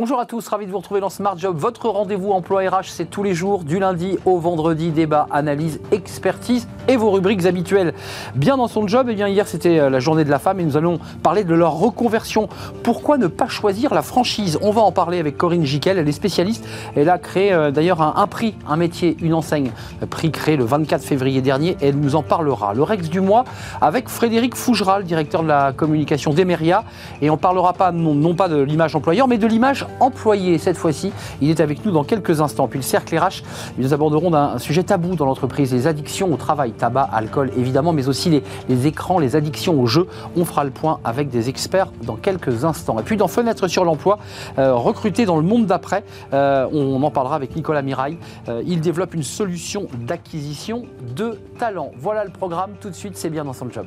Bonjour à tous, ravi de vous retrouver dans Smart Job. Votre rendez-vous emploi RH, c'est tous les jours, du lundi au vendredi, débat, analyse, expertise et vos rubriques habituelles. Bien dans son job, et eh bien hier c'était euh, la journée de la femme et nous allons parler de leur reconversion. Pourquoi ne pas choisir la franchise? On va en parler avec Corinne Jiquel, elle est spécialiste. Elle a créé euh, d'ailleurs un, prix, un métier, une enseigne, prix créé le 24 février dernier et elle nous en parlera. Le Rex du mois avec Frédéric Fougeral, directeur de la communication d'Emeria et on parlera pas non, non pas de l'image employeur mais de l'image employé cette fois-ci. Il est avec nous dans quelques instants. Puis le cercle RH, nous aborderons un sujet tabou dans l'entreprise, les addictions au travail, tabac, alcool évidemment, mais aussi les, écrans, les addictions au jeu. On fera le point avec des experts dans quelques instants. Et puis dans Fenêtre sur l'emploi, euh, recruté dans le monde d'après, euh, on en parlera avec Nicolas Mirail. Euh, il développe une solution d'acquisition de talents. Voilà le programme. Tout de suite, c'est bien dans son job.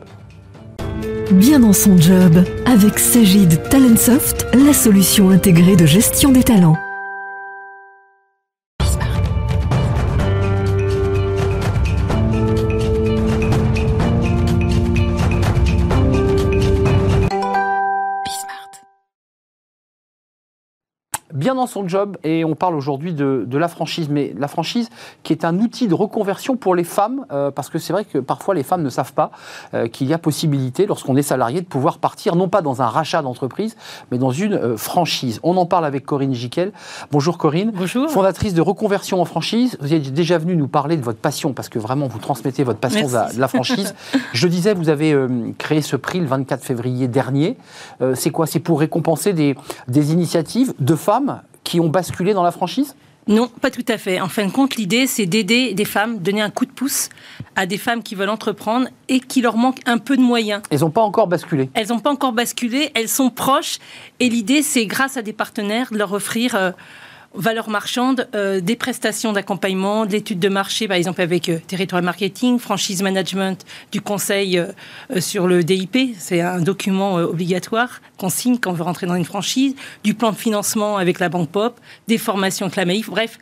Bien dans son job, avec Sagid Talentsoft, la solution intégrée de gestion des talents. Bien dans son job et on parle aujourd'hui de, la franchise. Mais la franchise qui est un outil de reconversion pour les femmes, euh, parce que c'est vrai que parfois les femmes ne savent pas euh, qu'il y a possibilité, lorsqu'on est salarié, de pouvoir partir non pas dans un rachat d'entreprise, mais dans une euh, franchise. On en parle avec Corinne Jiquel. Bonjour Corinne. Bonjour. Fondatrice de reconversion en franchise. Vous êtes déjà venue nous parler de votre passion, parce que vraiment vous transmettez votre passion de la, franchise. Je disais, vous avez créé ce prix le 24 février dernier. c'est quoi? C'est pour récompenser des, des initiatives de femmes qui ont basculé dans la franchise? Non, pas tout à fait. En fin de compte, l'idée, c'est d'aider des femmes, donner un coup de pouce à des femmes qui veulent entreprendre et qui leur manquent un peu de moyens. Elles n'ont pas encore basculé. Elles n'ont pas encore basculé, elles sont proches. Et l'idée, c'est grâce à des partenaires de leur offrir euh, valeur marchande, euh, des prestations d'accompagnement, de l'étude de marché, par exemple avec euh, Territoire Marketing, Franchise Management, du conseil euh, sur le DIP, c'est un document obligatoire qu'on signe quand on veut rentrer dans une franchise, du plan de financement avec la Banque Pop, des formations avec la MAIF, bref,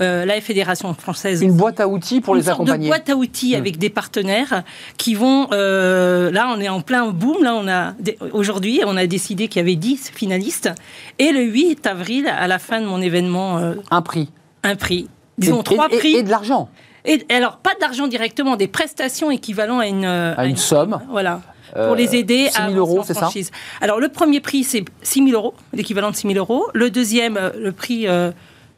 euh, la Fédération française. Une boîte à outils pour les accompagner. Une boîte à outils mmh. avec des partenaires qui vont. Euh, là, on est en plein boom. Là, on a aujourd'hui, on a décidé qu'il y avait 10 finalistes. Et le 8 avril, à la fin de mon événement. Euh, un prix. Un prix. Disons trois prix. Et, de l'argent. Et alors, pas d'argent directement, des prestations équivalentes à une. À, une, somme. Voilà pour les aider 6 000 euros, c'est ça Alors, le premier prix, c'est 6 000 euros, l'équivalent de 6 000 euros. Le deuxième, le prix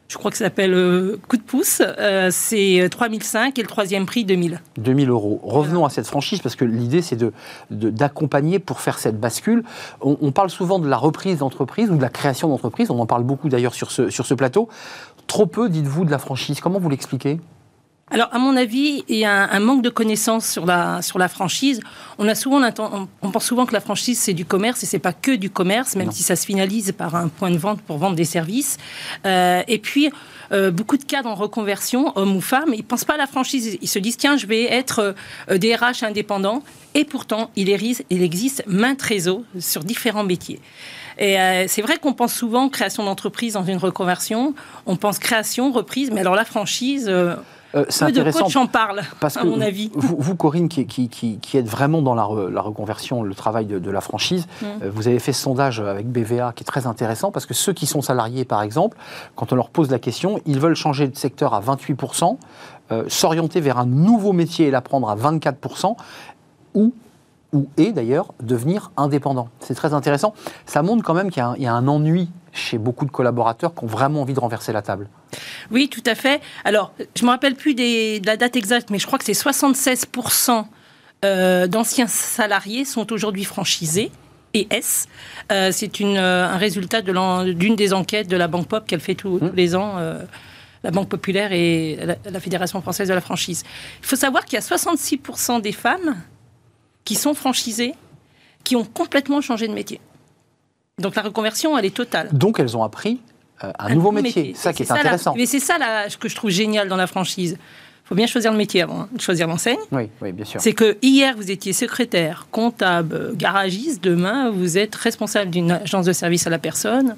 je crois que ça s'appelle euh, coup de pouce, euh, c'est 3005 et le troisième prix 2000. 2000 euros. Revenons à cette franchise parce que l'idée c'est de, d'accompagner pour faire cette bascule. On, parle souvent de la reprise d'entreprise ou de la création d'entreprise, on en parle beaucoup d'ailleurs sur ce, sur ce plateau. Trop peu, dites-vous, de la franchise. Comment vous l'expliquez? Alors, à mon avis, il y a un, manque de connaissances sur la, sur la franchise. On, a souvent, on, pense souvent que la franchise, c'est du commerce, et c'est pas que du commerce, même si ça se finalise par un point de vente pour vendre des services. Euh, et puis, euh, beaucoup de cadres en reconversion, hommes ou femmes, ils pensent pas à la franchise. Ils se disent, tiens, je vais être euh, DRH indépendant. Et pourtant, il, il existe maintes réseaux sur différents métiers. Et c'est vrai qu'on pense souvent création d'entreprise dans une reconversion, on pense création, reprise, mais alors la franchise, euh, c'est intéressant. De j'en parle, parce à que mon avis. Vous, Corinne, qui, qui, qui, êtes vraiment dans la, reconversion, le travail de, la franchise, mm. euh, vous avez fait ce sondage avec BVA qui est très intéressant parce que ceux qui sont salariés, par exemple, quand on leur pose la question, ils veulent changer de secteur à 28%, euh, s'orienter vers un nouveau métier et l'apprendre à 24%, ou ou et d'ailleurs devenir indépendant. C'est très intéressant. Ça montre quand même qu'il y, a un ennui chez beaucoup de collaborateurs qui ont vraiment envie de renverser la table. Oui, tout à fait. Alors, je ne me rappelle plus de la date exacte, mais je crois que c'est 76% euh, d'anciens salariés sont aujourd'hui franchisés. Et S, euh, c'est euh, un résultat d'une des enquêtes de la Banque Pop qu'elle fait tous, mmh. les ans la Banque Populaire et la, Fédération française de la franchise. Il faut savoir qu'il y a 66% des femmes qui sont franchisées, qui ont complètement changé de métier. Donc la reconversion, elle est totale. Donc elles ont appris euh, un, nouveau métier. Ça qui est, intéressant. mais c'est ça ce que je trouve génial dans la franchise. Il faut bien choisir le métier avant de choisir l'enseigne. Oui, oui, bien sûr. C'est que hier, vous étiez secrétaire, comptable, garagiste. Demain, vous êtes responsable d'une agence de service à la personne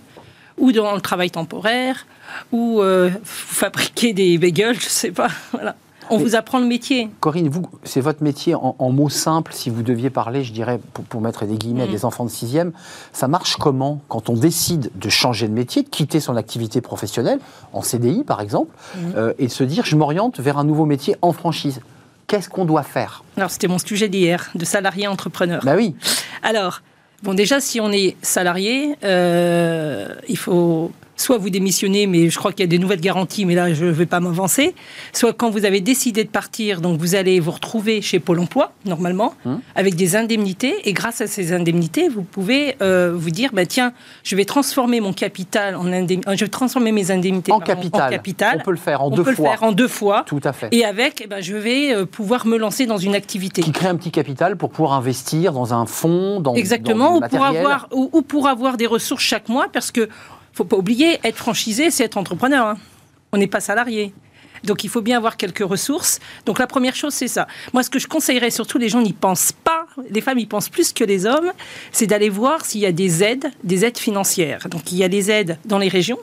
ou dans le travail temporaire ou euh, fabriquer des bagels, je ne sais pas. Voilà. On vous apprend le métier. Corinne, vous, c'est votre métier en, mots simples. Si vous deviez parler, je dirais, pour, mettre des guillemets à mm. des enfants de sixième, ça marche comment quand on décide de changer de métier, de quitter son activité professionnelle, en CDI par exemple, mm. euh, et de se dire, je m'oriente vers un nouveau métier en franchise Qu'est-ce qu'on doit faire? Alors, c'était mon sujet d'hier, de salarié entrepreneur. Bah oui. Alors, bon, déjà, si on est salarié, euh, il faut soit vous démissionnez, mais je crois qu'il y a des nouvelles garanties, mais là, je ne vais pas m'avancer. Soit quand vous avez décidé de partir, donc vous allez vous retrouver chez Pôle emploi, normalement, hum. avec des indemnités. Et grâce à ces indemnités, vous pouvez euh, vous dire, bah, tiens, je vais transformer mon capital en indemnité. Euh, je vais transformer mes indemnités en, capital. On peut le faire en deux fois. On peut le faire en deux fois. Tout à fait. Et avec, eh ben, je vais euh, pouvoir me lancer dans une activité. Qui crée un petit capital pour pouvoir investir dans un fonds, dans Exactement, ou, pour avoir, ou pour avoir des ressources chaque mois, parce que faut pas oublier, être franchisé, c'est être entrepreneur. Hein. On n'est pas salarié. Donc il faut bien avoir quelques ressources. Donc la première chose, c'est ça. Moi, ce que je conseillerais surtout, les gens n'y pensent pas, les femmes y pensent plus que les hommes, c'est d'aller voir s'il y a des aides, des aides financières. Donc il y a des aides dans les régions.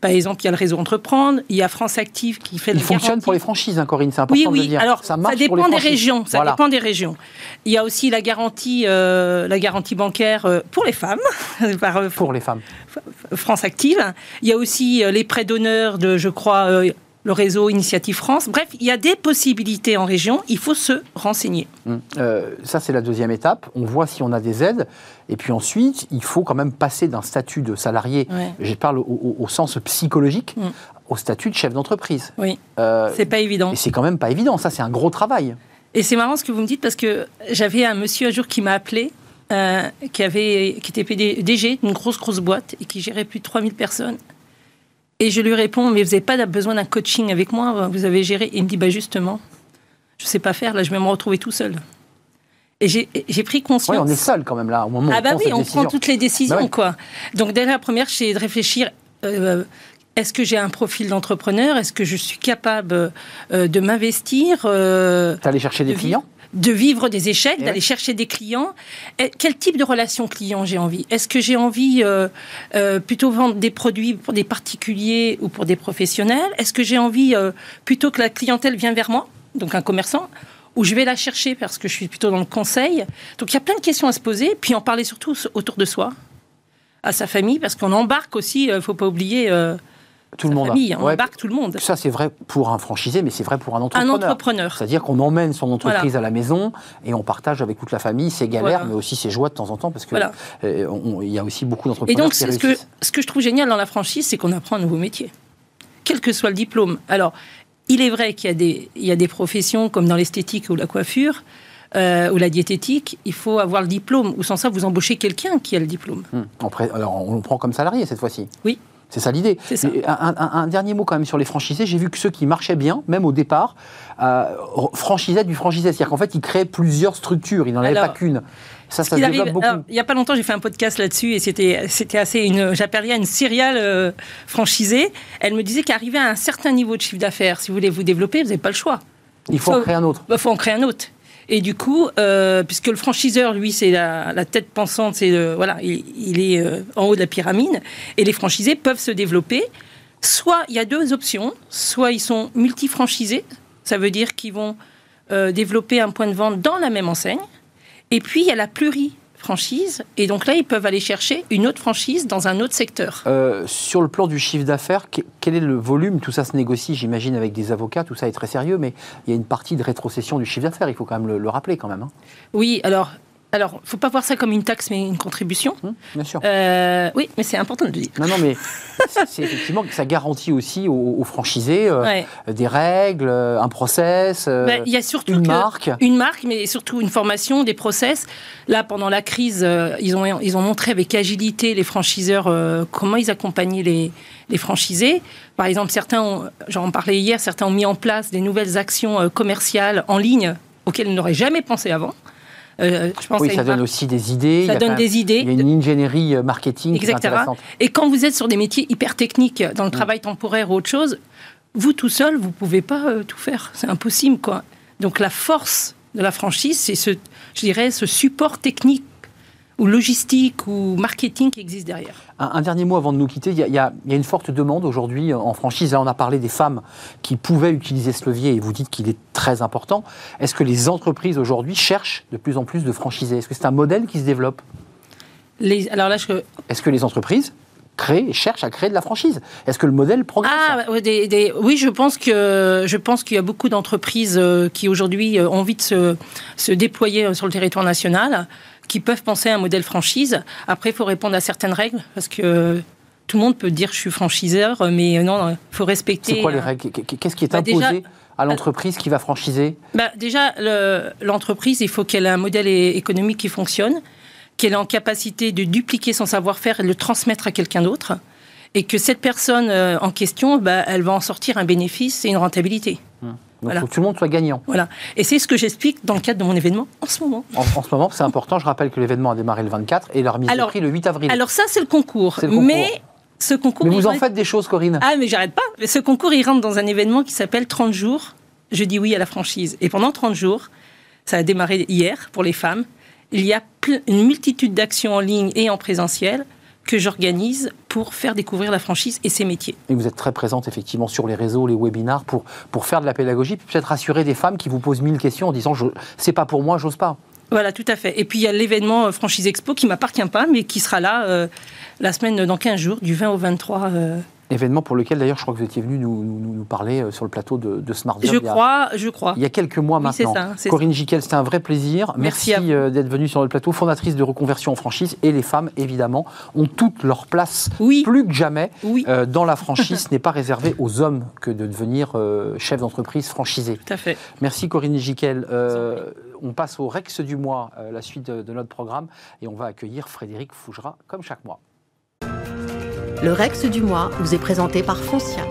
Par exemple, il y a le réseau Entreprendre, il y a France Active qui fait. Il fonctionne pour les franchises, hein, Corinne, c'est important oui, oui. de dire. Alors, ça, dépend des régions. Ça dépend des régions. Il y a aussi la garantie, euh, la garantie bancaire euh, pour les femmes. Euh, pour les femmes. France Active. Il y a aussi les prêts d'honneur de, je crois, le réseau Initiative France. Bref, il y a des possibilités en région, il faut se renseigner. Hum. Euh, ça, c'est la deuxième étape. On voit si on a des aides. Et puis ensuite, il faut quand même passer d'un statut de salarié, je parle au, sens psychologique, hum. au statut de chef d'entreprise. Oui, euh, c'est pas évident. Et c'est quand même pas évident, ça, c'est un gros travail. Et c'est marrant ce que vous me dites parce que j'avais un monsieur un jour qui m'a appelé, euh, qui, avait, qui était PDG d'une grosse, grosse boîte et qui gérait plus de 3000 personnes. Et je lui réponds, mais vous n'avez pas besoin d'un coaching avec moi, vous avez géré. Et il me dit, bah justement, je ne sais pas faire, là, je vais me retrouver tout seul. Et j'ai pris conscience. Oui, on est seul quand même là, au moment où ah bah on oui, on prend toutes les décisions, bah quoi. Donc, dès la première, c'est de réfléchir. Euh, est-ce que j'ai un profil d'entrepreneur? Est-ce que je suis capable euh, de m'investir euh, T'allais chercher des clients? De vivre des échecs, d'aller chercher des clients. quel type de relation client j'ai envie? Est-ce que j'ai envie euh, euh, plutôt vendre des produits pour des particuliers ou pour des professionnels? Est-ce que j'ai envie euh, plutôt que la clientèle vienne vers moi, donc un commerçant ou je vais la chercher parce que je suis plutôt dans le conseil? Donc il y a plein de questions à se poser, puis en parler surtout autour de soi, à sa famille, parce qu'on embarque aussi, il ne faut pas oublier tout le monde. Famille, on embarque tout le monde. Ça, c'est vrai pour un franchisé, mais c'est vrai pour un entrepreneur. Un entrepreneur. C'est-à-dire qu'on emmène son entreprise à la maison et on partage avec toute la famille ses galères, mais aussi ses joies de temps en temps, parce qu'il euh, y a aussi beaucoup d'entrepreneurs. Et donc, ce que, ce que je trouve génial dans la franchise, c'est qu'on apprend un nouveau métier, quel que soit le diplôme. Alors, il est vrai qu'il y, a des, il y a des professions comme dans l'esthétique ou la coiffure. Euh, ou la diététique, il faut avoir le diplôme. Ou sans ça, vous embauchez quelqu'un qui a le diplôme. Hum. Alors, on le prend comme salarié cette fois-ci. Oui. C'est ça l'idée. Un, dernier mot quand même sur les franchisés. J'ai vu que ceux qui marchaient bien, même au départ, euh, franchisaient du franchisé. C'est-à-dire qu'en fait, ils créaient plusieurs structures. Ils n'en avaient pas qu'une. Ça, ça se développe beaucoup. il n'y a pas longtemps, j'ai fait un podcast là-dessus et c'était, c'était assez une, j'appelais une serial euh, franchisée. Elle me disait qu'arriver à un certain niveau de chiffre d'affaires, si vous voulez vous développer, vous n'avez pas le choix. Il faut en créer un autre. Il faut en créer un autre. Et du coup, euh, puisque le franchiseur, lui, c'est la, tête pensante, c'est voilà, il, est euh, en haut de la pyramide, et les franchisés peuvent se développer. Soit il y a deux options, soit ils sont multifranchisés, ça veut dire qu'ils vont euh, développer un point de vente dans la même enseigne. Et puis il y a la pluri franchise. Et donc là, ils peuvent aller chercher une autre franchise dans un autre secteur. Euh, sur le plan du chiffre d'affaires, quel est le volume? Tout ça se négocie, j'imagine, avec des avocats. Tout ça est très sérieux, mais il y a une partie de rétrocession du chiffre d'affaires. Il faut quand même le, rappeler, quand même. Hein. Oui, alors alors, il ne faut pas voir ça comme une taxe, mais une contribution. Hum, bien sûr. Euh, oui, mais c'est important de le dire. Non, non, mais c'est effectivement que ça garantit aussi aux, franchisés euh, des règles, euh, un process, ben, il y a surtout une marque. Une marque, mais surtout une formation, des process. Là, pendant la crise, ils, ont, ils ont montré avec agilité les franchiseurs comment ils accompagnaient les, les franchisés. Par exemple, certains, j'en parlais hier, certains ont mis en place des nouvelles actions commerciales en ligne auxquelles ils n'auraient jamais pensé avant. Euh, je pense oui, ça donne aussi des idées. Ça donne des idées. Il y a une ingénierie euh, marketing qui est intéressante. Et quand vous êtes sur des métiers hyper techniques, dans le mm. travail temporaire ou autre chose, vous tout seul, vous pouvez pas euh, tout faire. C'est impossible, quoi. Donc la force de la franchise, c'est ce, je dirais, ce support technique ou logistique ou marketing qui existe derrière. Un, dernier mot avant de nous quitter. Il y a, une forte demande aujourd'hui en franchise. Là, on a parlé des femmes qui pouvaient utiliser ce levier et vous dites qu'il est très important. Est-ce que les entreprises aujourd'hui cherchent de plus en plus de franchisés? Est-ce que c'est un modèle qui se développe? Les, alors là, je... Est-ce que les entreprises créent, cherchent à créer de la franchise? Est-ce que le modèle progresse? Ah, Oui, je pense que je pense qu'il y a beaucoup d'entreprises euh, qui aujourd'hui euh, ont envie de se, se déployer euh, sur le territoire national qui peuvent penser à un modèle franchise. Après, il faut répondre à certaines règles parce que tout le monde peut dire je suis franchiseur, mais non, il faut respecter. C'est quoi les règles? Qu'est-ce qui est bah, imposé à l'entreprise qui va franchiser? Bah Déjà, l'entreprise, il faut qu'elle ait un modèle économique qui fonctionne, qu'elle ait en capacité de dupliquer son savoir-faire et de le transmettre à quelqu'un d'autre, et que cette personne euh, en question, bah, elle va en sortir un bénéfice et une rentabilité. Donc il faut que tout le monde soit gagnant. Voilà. Et c'est ce que j'explique dans le cadre de mon événement en ce moment. En, ce moment, c'est important. Je rappelle que l'événement a démarré le 24 et la remise alors, de prix le 8 avril. Alors ça, c'est le concours. Mais ce concours. Mais vous en faites des choses, Corinne. Ah, mais j'arrête pas. Ce concours, il rentre dans un événement qui s'appelle 30 jours. Je dis oui à la franchise. Et pendant 30 jours, ça a démarré hier pour les femmes. Il y a une multitude d'actions en ligne et en présentiel que j'organise pour faire découvrir la franchise et ses métiers. Et vous êtes très présente effectivement sur les réseaux, les webinars, pour, pour faire de la pédagogie, peut-être rassurer des femmes qui vous posent mille questions en disant c'est pas pour moi, j'ose pas. Voilà, tout à fait. Et puis il y a l'événement euh, Franchise Expo qui m'appartient pas, mais qui sera là euh, la semaine dans 15 jours, du 20 au 23 Événement pour lequel d'ailleurs je crois que vous étiez venu nous, nous, parler euh, sur le plateau de, de Smart Job. Je crois, je crois. Il y a quelques mois maintenant. Ça, Corinne Giquel, c'était un vrai plaisir. Merci, euh, d'être venue sur le plateau, fondatrice de reconversion en franchise. Et les femmes, évidemment, ont toute leur place, oui. plus que jamais, euh, dans la franchise. Ce n'est pas réservé aux hommes que de devenir chef d'entreprise franchisé. Tout à fait. Merci Corinne Giquel. on passe au Rex du mois, la suite de, de notre programme, et on va accueillir Frédéric Fougera comme chaque mois. Le Rex du mois vous est présenté par Foncia.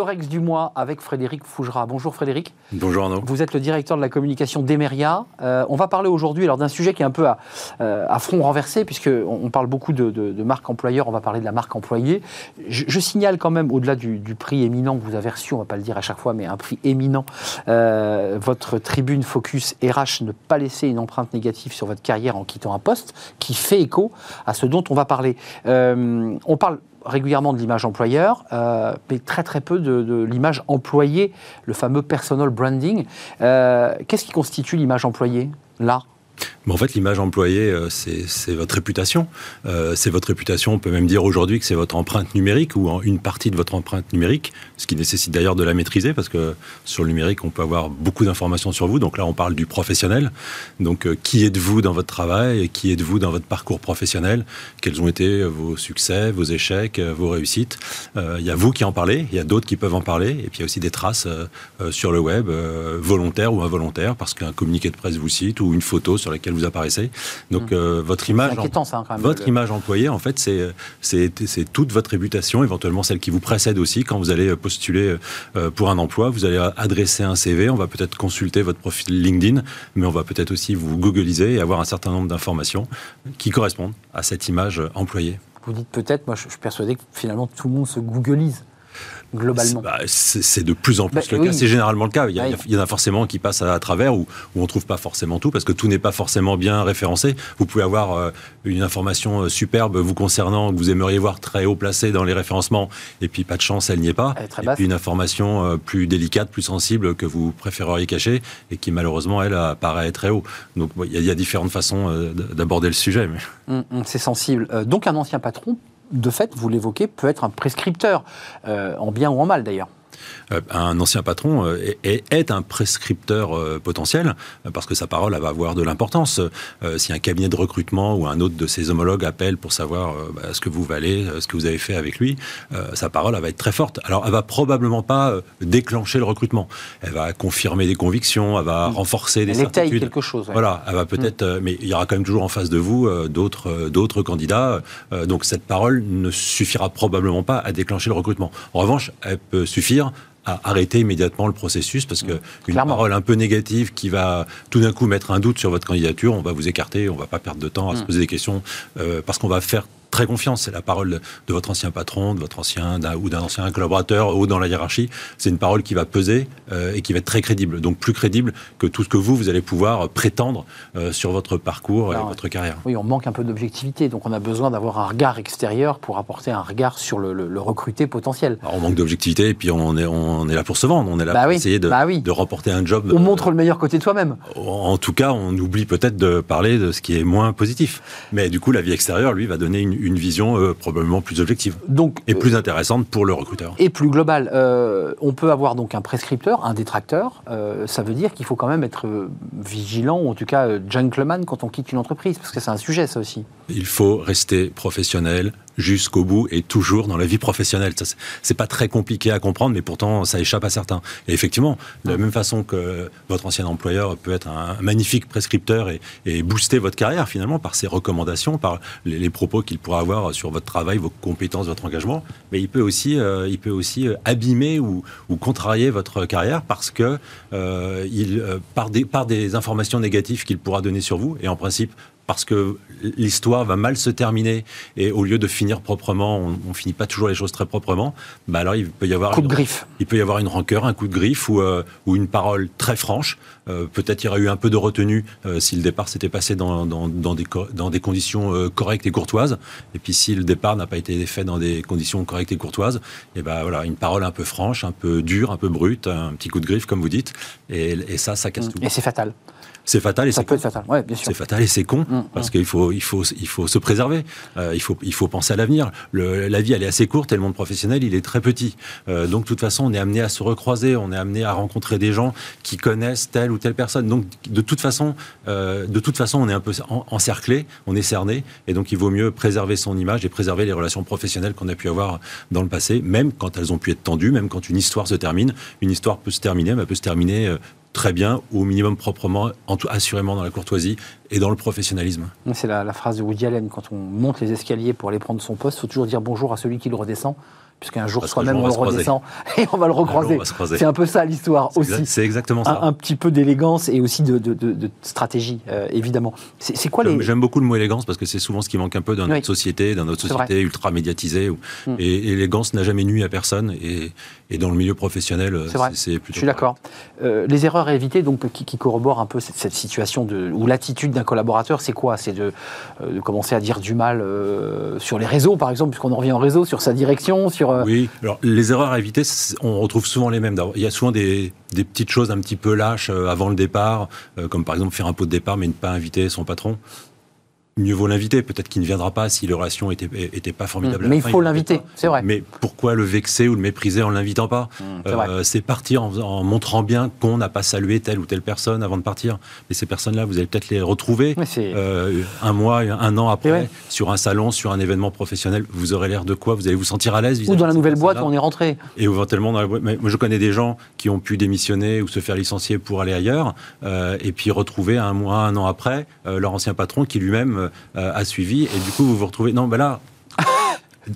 Le Rex du mois avec Frédéric Fougera. Bonjour Frédéric. Bonjour Arnaud. Vous êtes le directeur de la communication d'Emeria. Euh, on va parler aujourd'hui d'un sujet qui est un peu à, euh, front renversé, puisqu'on on parle beaucoup de, de, marque employeur, on va parler de la marque employée. Je, signale quand même, au-delà du, prix éminent que vous avez reçu, on ne va pas le dire à chaque fois, mais un prix éminent, euh, votre tribune Focus RH, ne pas laisser une empreinte négative sur votre carrière en quittant un poste, qui fait écho à ce dont on va parler. on parle régulièrement de l'image employeur, euh, mais très très peu de, l'image employée, le fameux personal branding. Euh, qu'est-ce qui constitue l'image employée là? En fait, l'image employée, euh, c'est votre réputation. Euh, c'est votre réputation. On peut même dire aujourd'hui que c'est votre empreinte numérique ou une partie de votre empreinte numérique, ce qui nécessite d'ailleurs de la maîtriser parce que sur le numérique, on peut avoir beaucoup d'informations sur vous. Donc là, on parle du professionnel. Donc, euh, qui êtes-vous dans votre travail et qui êtes-vous dans votre parcours professionnel? Quels ont été vos succès, vos échecs, vos réussites? Il y a vous qui en parlez, il y a d'autres qui peuvent en parler, et puis il y a aussi des traces sur le web, volontaires ou involontaires, parce qu'un communiqué de presse vous cite ou une photo sur laquelle vous apparaissez. Donc mmh. euh, votre image, votre image employée, en fait, c'est c'est toute votre réputation, éventuellement celle qui vous précède aussi quand vous allez postuler euh, pour un emploi. Vous allez adresser un CV, on va peut-être consulter votre profil LinkedIn, mais on va peut-être aussi vous googliser et avoir un certain nombre d'informations qui correspondent à cette image employée. Vous dites peut-être, moi je suis persuadé que finalement tout le monde se googlise globalement bah, C'est de plus en plus bah, le cas. C'est généralement le cas. Il y, en a forcément qui passent à, travers où, où on ne trouve pas forcément tout parce que tout n'est pas forcément bien référencé. Vous pouvez avoir euh, une information euh, superbe vous concernant que vous aimeriez voir très haut placée dans les référencements et puis pas de chance, elle n'y est pas. et puis une information euh, plus délicate, plus sensible que vous préféreriez cacher et qui malheureusement, elle, apparaît très haut. Donc il y, a différentes façons d'aborder le sujet. Mais... Hum, hum, c'est sensible. donc un ancien patron de fait, vous l'évoquez, peut être un prescripteur, euh, en bien ou en mal d'ailleurs. Euh, un ancien patron euh, est, un prescripteur euh, potentiel parce que sa parole va avoir de l'importance. si un cabinet de recrutement ou un autre de ses homologues appelle pour savoir bah, ce que vous valez, ce que vous avez fait avec lui, sa parole va être très forte. Alors, elle va probablement pas déclencher le recrutement. Elle va confirmer des convictions, elle va mm. renforcer des elle certitudes. quelque chose. Voilà, elle va peut-être, mm. mais il y aura quand même toujours en face de vous d'autres d'autres candidats. donc cette parole ne suffira probablement pas à déclencher le recrutement. En revanche, elle peut suffire à arrêter immédiatement le processus parce que une Clairement. parole un peu négative qui va tout d'un coup mettre un doute sur votre candidature, on va vous écarter, on va pas perdre de temps à se poser des questions euh, parce qu'on va faire très confiance. C'est la parole de, votre ancien patron, de votre ancien ou d'un ancien collaborateur haut dans la hiérarchie. C'est une parole qui va peser euh, et qui va être très crédible. Donc plus crédible que tout ce que vous, vous allez pouvoir prétendre euh, sur votre parcours et votre carrière. Oui, on manque un peu d'objectivité, donc on a besoin d'avoir un regard extérieur pour apporter un regard sur le, le- le recruté potentiel. Alors, on manque d'objectivité et puis on est, on est là pour se vendre. On est là Bah pour oui, essayer de, bah oui. de remporter un job. On montre le meilleur côté de soi-même. En tout cas, on oublie peut-être de parler de ce qui est moins positif. Mais du coup, la vie extérieure, lui, va donner une, une vision euh, probablement plus objective Donc, et euh, plus intéressante pour le recruteur. et plus global. Euh, on peut avoir donc un prescripteur, un détracteur. Ça veut dire qu'il faut quand même être vigilant, ou en tout cas gentleman quand on quitte une entreprise, parce que c'est un sujet, ça aussi. Il faut rester professionnel jusqu'au bout et toujours dans la vie professionnelle. C'est- pas très compliqué à comprendre, mais pourtant ça échappe à certains. Et effectivement, de la même façon que votre ancien employeur peut être un magnifique prescripteur et, booster votre carrière finalement par ses recommandations, par les, propos qu'il pourra avoir sur votre travail, vos compétences, votre engagement, mais il peut aussi, euh, il peut aussi euh, abîmer ou, contrarier votre carrière parce que euh, il, par, des, par des informations négatives qu'il pourra donner sur vous, et en principe parce que l'histoire va mal se terminer et au lieu de finir proprement, on, on finit pas toujours les choses très proprement. Bah alors il peut y avoir Coup de une- griffe. il peut y avoir une rancœur, un coup de griffe ou, euh, ou une parole très franche. Euh, Peut-être il y aurait eu un peu de retenue euh, si le départ s'était passé dans, dans, dans des, co- dans des conditions correctes et courtoises. Et puis si le départ n'a pas été fait dans des conditions correctes et courtoises, et ben voilà, une parole un peu franche, un peu dure, un peu brute, un petit coup de griffe comme vous dites. Et, et ça, ça casse tout. Et c'est fatal. C'est fatal et c'est être fatal. Ouais, bien sûr. c'est fatal et c'est con Mm, parce qu'il faut, il faut, il faut se préserver. Euh, il faut, il faut penser à l'avenir. La vie, elle est assez courte et le monde professionnel, il est très petit. Euh, donc, de toute façon, on est amené à se recroiser, on est amené à rencontrer des gens qui connaissent telle ou telle personne. Donc, de toute façon, euh, de toute façon, on est un peu en- encerclé, on est cerné, et donc il vaut mieux préserver son image et préserver les relations professionnelles qu'on a pu avoir dans le passé, même quand elles ont pu être tendues, même quand une histoire se termine. Une histoire peut se terminer, mais elle peut se terminer. Très bien, au minimum proprement, assurément dans la courtoisie et dans le professionnalisme. C'est la, la phrase de Woody Allen. Quand on monte les escaliers pour aller prendre son poste, il faut toujours dire bonjour à celui qui le redescend, puisqu'un jour soi-même on le redescend et on va le recroiser. C'est un peu ça l'histoire aussi. C'est exactement ça. Un, un petit peu d'élégance et aussi de, de- de- de stratégie, euh, évidemment. C'est quoi les. J'aime- beaucoup le mot élégance parce que c'est souvent ce qui manque un peu dans Oui. notre société, dans notre société ultra médiatisée. où- Mm. Et, et l'élégance n'a jamais nui à personne. Et, et dans le milieu professionnel, C'est vrai. c'est plutôt. Je suis d'accord. Euh, les erreurs à éviter, donc, qui, qui corroborent un peu cette, cette situation de, ou l'attitude d'un collaborateur, c'est quoi? C'est de, euh, de commencer à dire du mal euh, sur les réseaux, par exemple, puisqu'on en revient en réseau, sur sa direction, sur. Euh, Oui, alors les erreurs à éviter, on retrouve souvent les mêmes. Il y a souvent des, des petites choses un petit peu lâches euh, avant le départ, euh, comme par exemple faire un pot de départ mais ne pas inviter son patron. Mieux vaut l'inviter, peut-être qu'il ne viendra pas si les relations étaient, étaient pas formidables. à Mais la il fin, faut l'inviter, c'est vrai. Mais pourquoi le vexer ou le mépriser en l'invitant pas c'est vrai. Euh, C'est partir en, en montrant bien qu'on n'a pas salué telle ou telle personne avant de partir. Mais ces personnes-là, vous allez peut-être les retrouver euh, un mois, un an après, ouais. sur un salon, sur un événement professionnel. Vous aurez l'air de quoi? Vous allez vous sentir à l'aise Ou vis-à-vis dans de la nouvelle boîte où on est rentré. et éventuellement dans la boîte. Mais moi, je connais des gens qui ont pu démissionner ou se faire licencier pour aller ailleurs, euh, et puis retrouver un mois, un an après, euh, leur ancien patron qui lui-même euh, a suivi, et du coup, vous vous retrouvez. Non, ben là.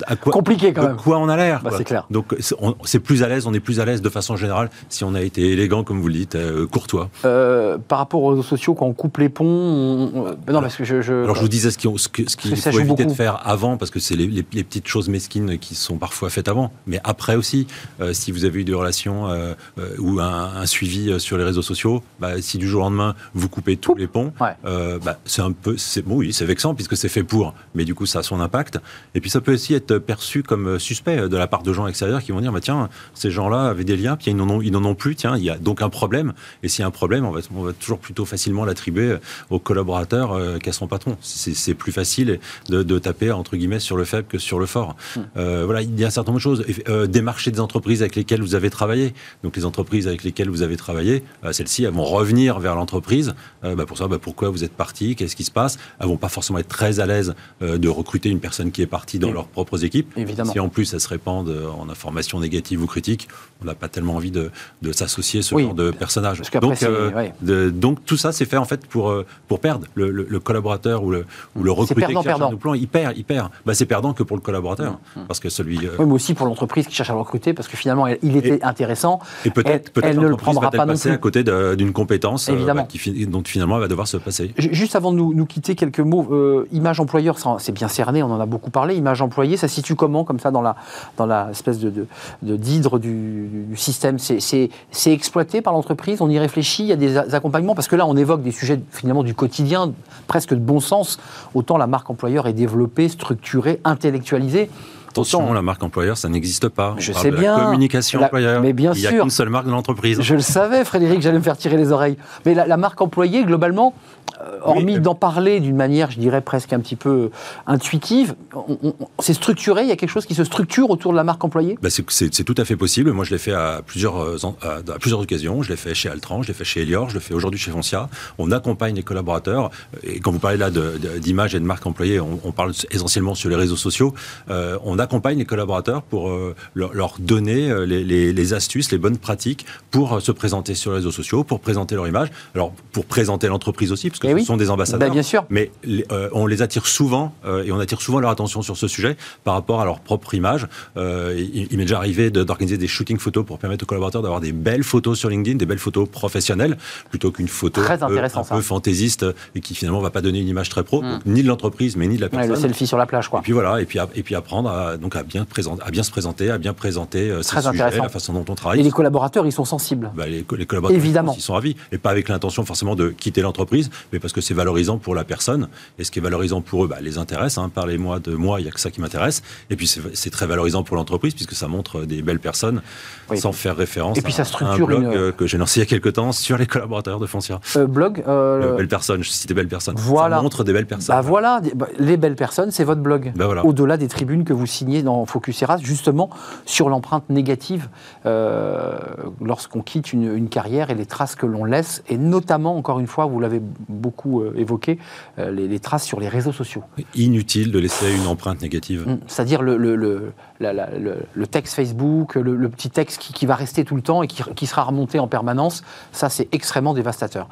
À quoi, Compliqué quand de même. quoi on a l'air Bah, c'est clair. Donc c'est plus à l'aise, on est plus à l'aise de façon générale si on a été élégant, comme vous le dites, euh, courtois. Euh, par rapport aux réseaux sociaux, quand on coupe les ponts, on- on- non, parce que je. je- Alors je vous disais ce qu'il ce que- ce ça faut éviter beaucoup. de faire avant, parce que c'est les, les- les petites choses mesquines qui sont parfois faites avant. Mais après aussi, euh, si vous avez eu des relations ou un, un suivi sur les réseaux sociaux, bah, si du jour au lendemain vous coupez tous les ponts, Ouais. bah, c'est un peu, c'est bon, oui, c'est vexant puisque c'est fait pour, mais du coup ça a son impact. Et puis ça peut aussi être perçu comme euh, suspect euh, de la part de gens extérieurs qui vont dire, bah, tiens, ces gens-là avaient des liens, puis ils n'en ont, ils n'en ont plus, tiens, il y a donc un problème. Et s'il y a un problème, on va, on va toujours plutôt facilement l'attribuer euh, au collaborateur euh, qu'à son patron. C'est plus facile de, de taper entre guillemets sur le faible que sur le fort. Euh, voilà, il y a un certain nombre de choses. Euh, démarcher des entreprises avec lesquelles vous avez travaillé. Donc les entreprises avec lesquelles vous avez travaillé, euh, celles-ci, elles vont revenir vers l'entreprise euh, bah, pour savoir bah, pourquoi vous êtes parti, qu'est-ce qui se passe? Elles vont pas forcément être très à l'aise euh, de recruter une personne qui est partie dans leur propre propres équipes. Évidemment. Si en plus ça se répand en informations négatives ou critiques, on n'a pas tellement envie de, de s'associer ce Oui. genre de personnage. Donc, euh, ouais. de- donc tout ça c'est fait en fait pour, euh, pour perdre. Le, le- le collaborateur ou le, ou le recruté perdant, qui cherche perdant. un doublon, il perd, il perd. Bah, c'est perdant que pour le collaborateur. Parce que celui... euh, Oui, mais aussi pour l'entreprise qui cherche à le recruter, parce que finalement, elle- il était intéressant. Et peut-être peut-être elle ne le prendra pas non plus. à côté d'une compétence euh, Évidemment. bah, qui dont finalement elle va devoir se passer. Ju- Juste avant de nous, nous quitter, quelques mots. Euh, image employeur, c'est bien cerné, on en a beaucoup parlé. Image ça se situe comment, comme ça, dans la, dans la espèce de, d'hydre du, du système? C'est, exploité par l'entreprise, on y réfléchit, il y a des accompagnements, parce que là, on évoque des sujets finalement du quotidien, presque de bon sens. Autant la marque employeur est développée, structurée, intellectualisée. Attention, la marque employeur, ça n'existe pas. On Je parle sais de bien. La communication La- employeur. mais bien Il n'y a sûr. qu'une seule marque de l'entreprise. Je le savais, Frédéric, j'allais me faire tirer les oreilles. Mais la, la marque employée, globalement, euh, hormis euh, d'en parler d'une manière, je dirais, presque un petit peu intuitive, on- on- c'est structuré, il y a quelque chose qui se structure autour de la marque employée? Bah, c'est, tout à fait possible. Moi, je l'ai fait à plusieurs, euh, à, à plusieurs occasions. Je l'ai fait chez Altran, je l'ai fait chez Elior, je le fais aujourd'hui chez Foncia. On accompagne les collaborateurs. Et quand vous parlez là d'image et de marque employée, on, on parle essentiellement sur les réseaux sociaux. Euh, on accompagne les collaborateurs pour euh, leur, leur donner euh, les, les- les astuces, les bonnes pratiques pour euh, se présenter sur les réseaux sociaux, pour présenter leur image. Alors, pour présenter l'entreprise aussi, parce que Eh ce oui. sont des ambassadeurs. Ben, bien sûr. Mais on les attire souvent et on attire souvent leur attention sur ce sujet par rapport à leur propre image. Il il m'est déjà arrivé d'organiser des shootings photos pour permettre aux collaborateurs d'avoir des belles photos sur LinkedIn, des belles photos professionnelles, plutôt qu'une photo Très un peu, un fantaisiste et qui finalement va pas donner une image très pro, donc, ni de l'entreprise mais ni de la Ouais, personne. Le selfie sur la plage, quoi. Et puis voilà, et puis, et puis apprendre à, donc à, bien présenter, à bien se présenter, à bien présenter euh, ses sujets, intéressant. la façon dont on Et travaille. les collaborateurs, ils sont sensibles. Bah, les, co- les collaborateurs Évidemment. ils sont ravis et pas avec l'intention forcément de quitter l'entreprise mais parce que c'est valorisant pour la personne et ce qui est valorisant pour eux bah, les intéresse hein. parlez-moi de moi il n'y a que ça qui m'intéresse et puis c'est c'est très valorisant pour l'entreprise puisque ça montre des belles personnes Oui. sans faire référence Et puis à, ça à structure un blog une- euh, que j'ai lancé il y a quelques temps sur les collaborateurs de Foncia Euh, blog euh, Euh, belles personnes je cite des belles personnes Voilà. ça montre des belles personnes Bah voilà, bah, les belles personnes, c'est votre blog. Bah voilà. Au-delà des tribunes que vous signez dans Focus Eras, justement sur l'empreinte négative euh, lorsqu'on quitte une, une carrière et les traces que l'on laisse, et notamment, encore une fois, vous l'avez beaucoup évoqué, les, les traces sur les réseaux sociaux. inutile de laisser une empreinte négative Mm. C'est-à-dire le, texte Facebook, le petit texte qui, va rester tout le temps et qui sera remonté en permanence, ça c'est extrêmement dévastateur.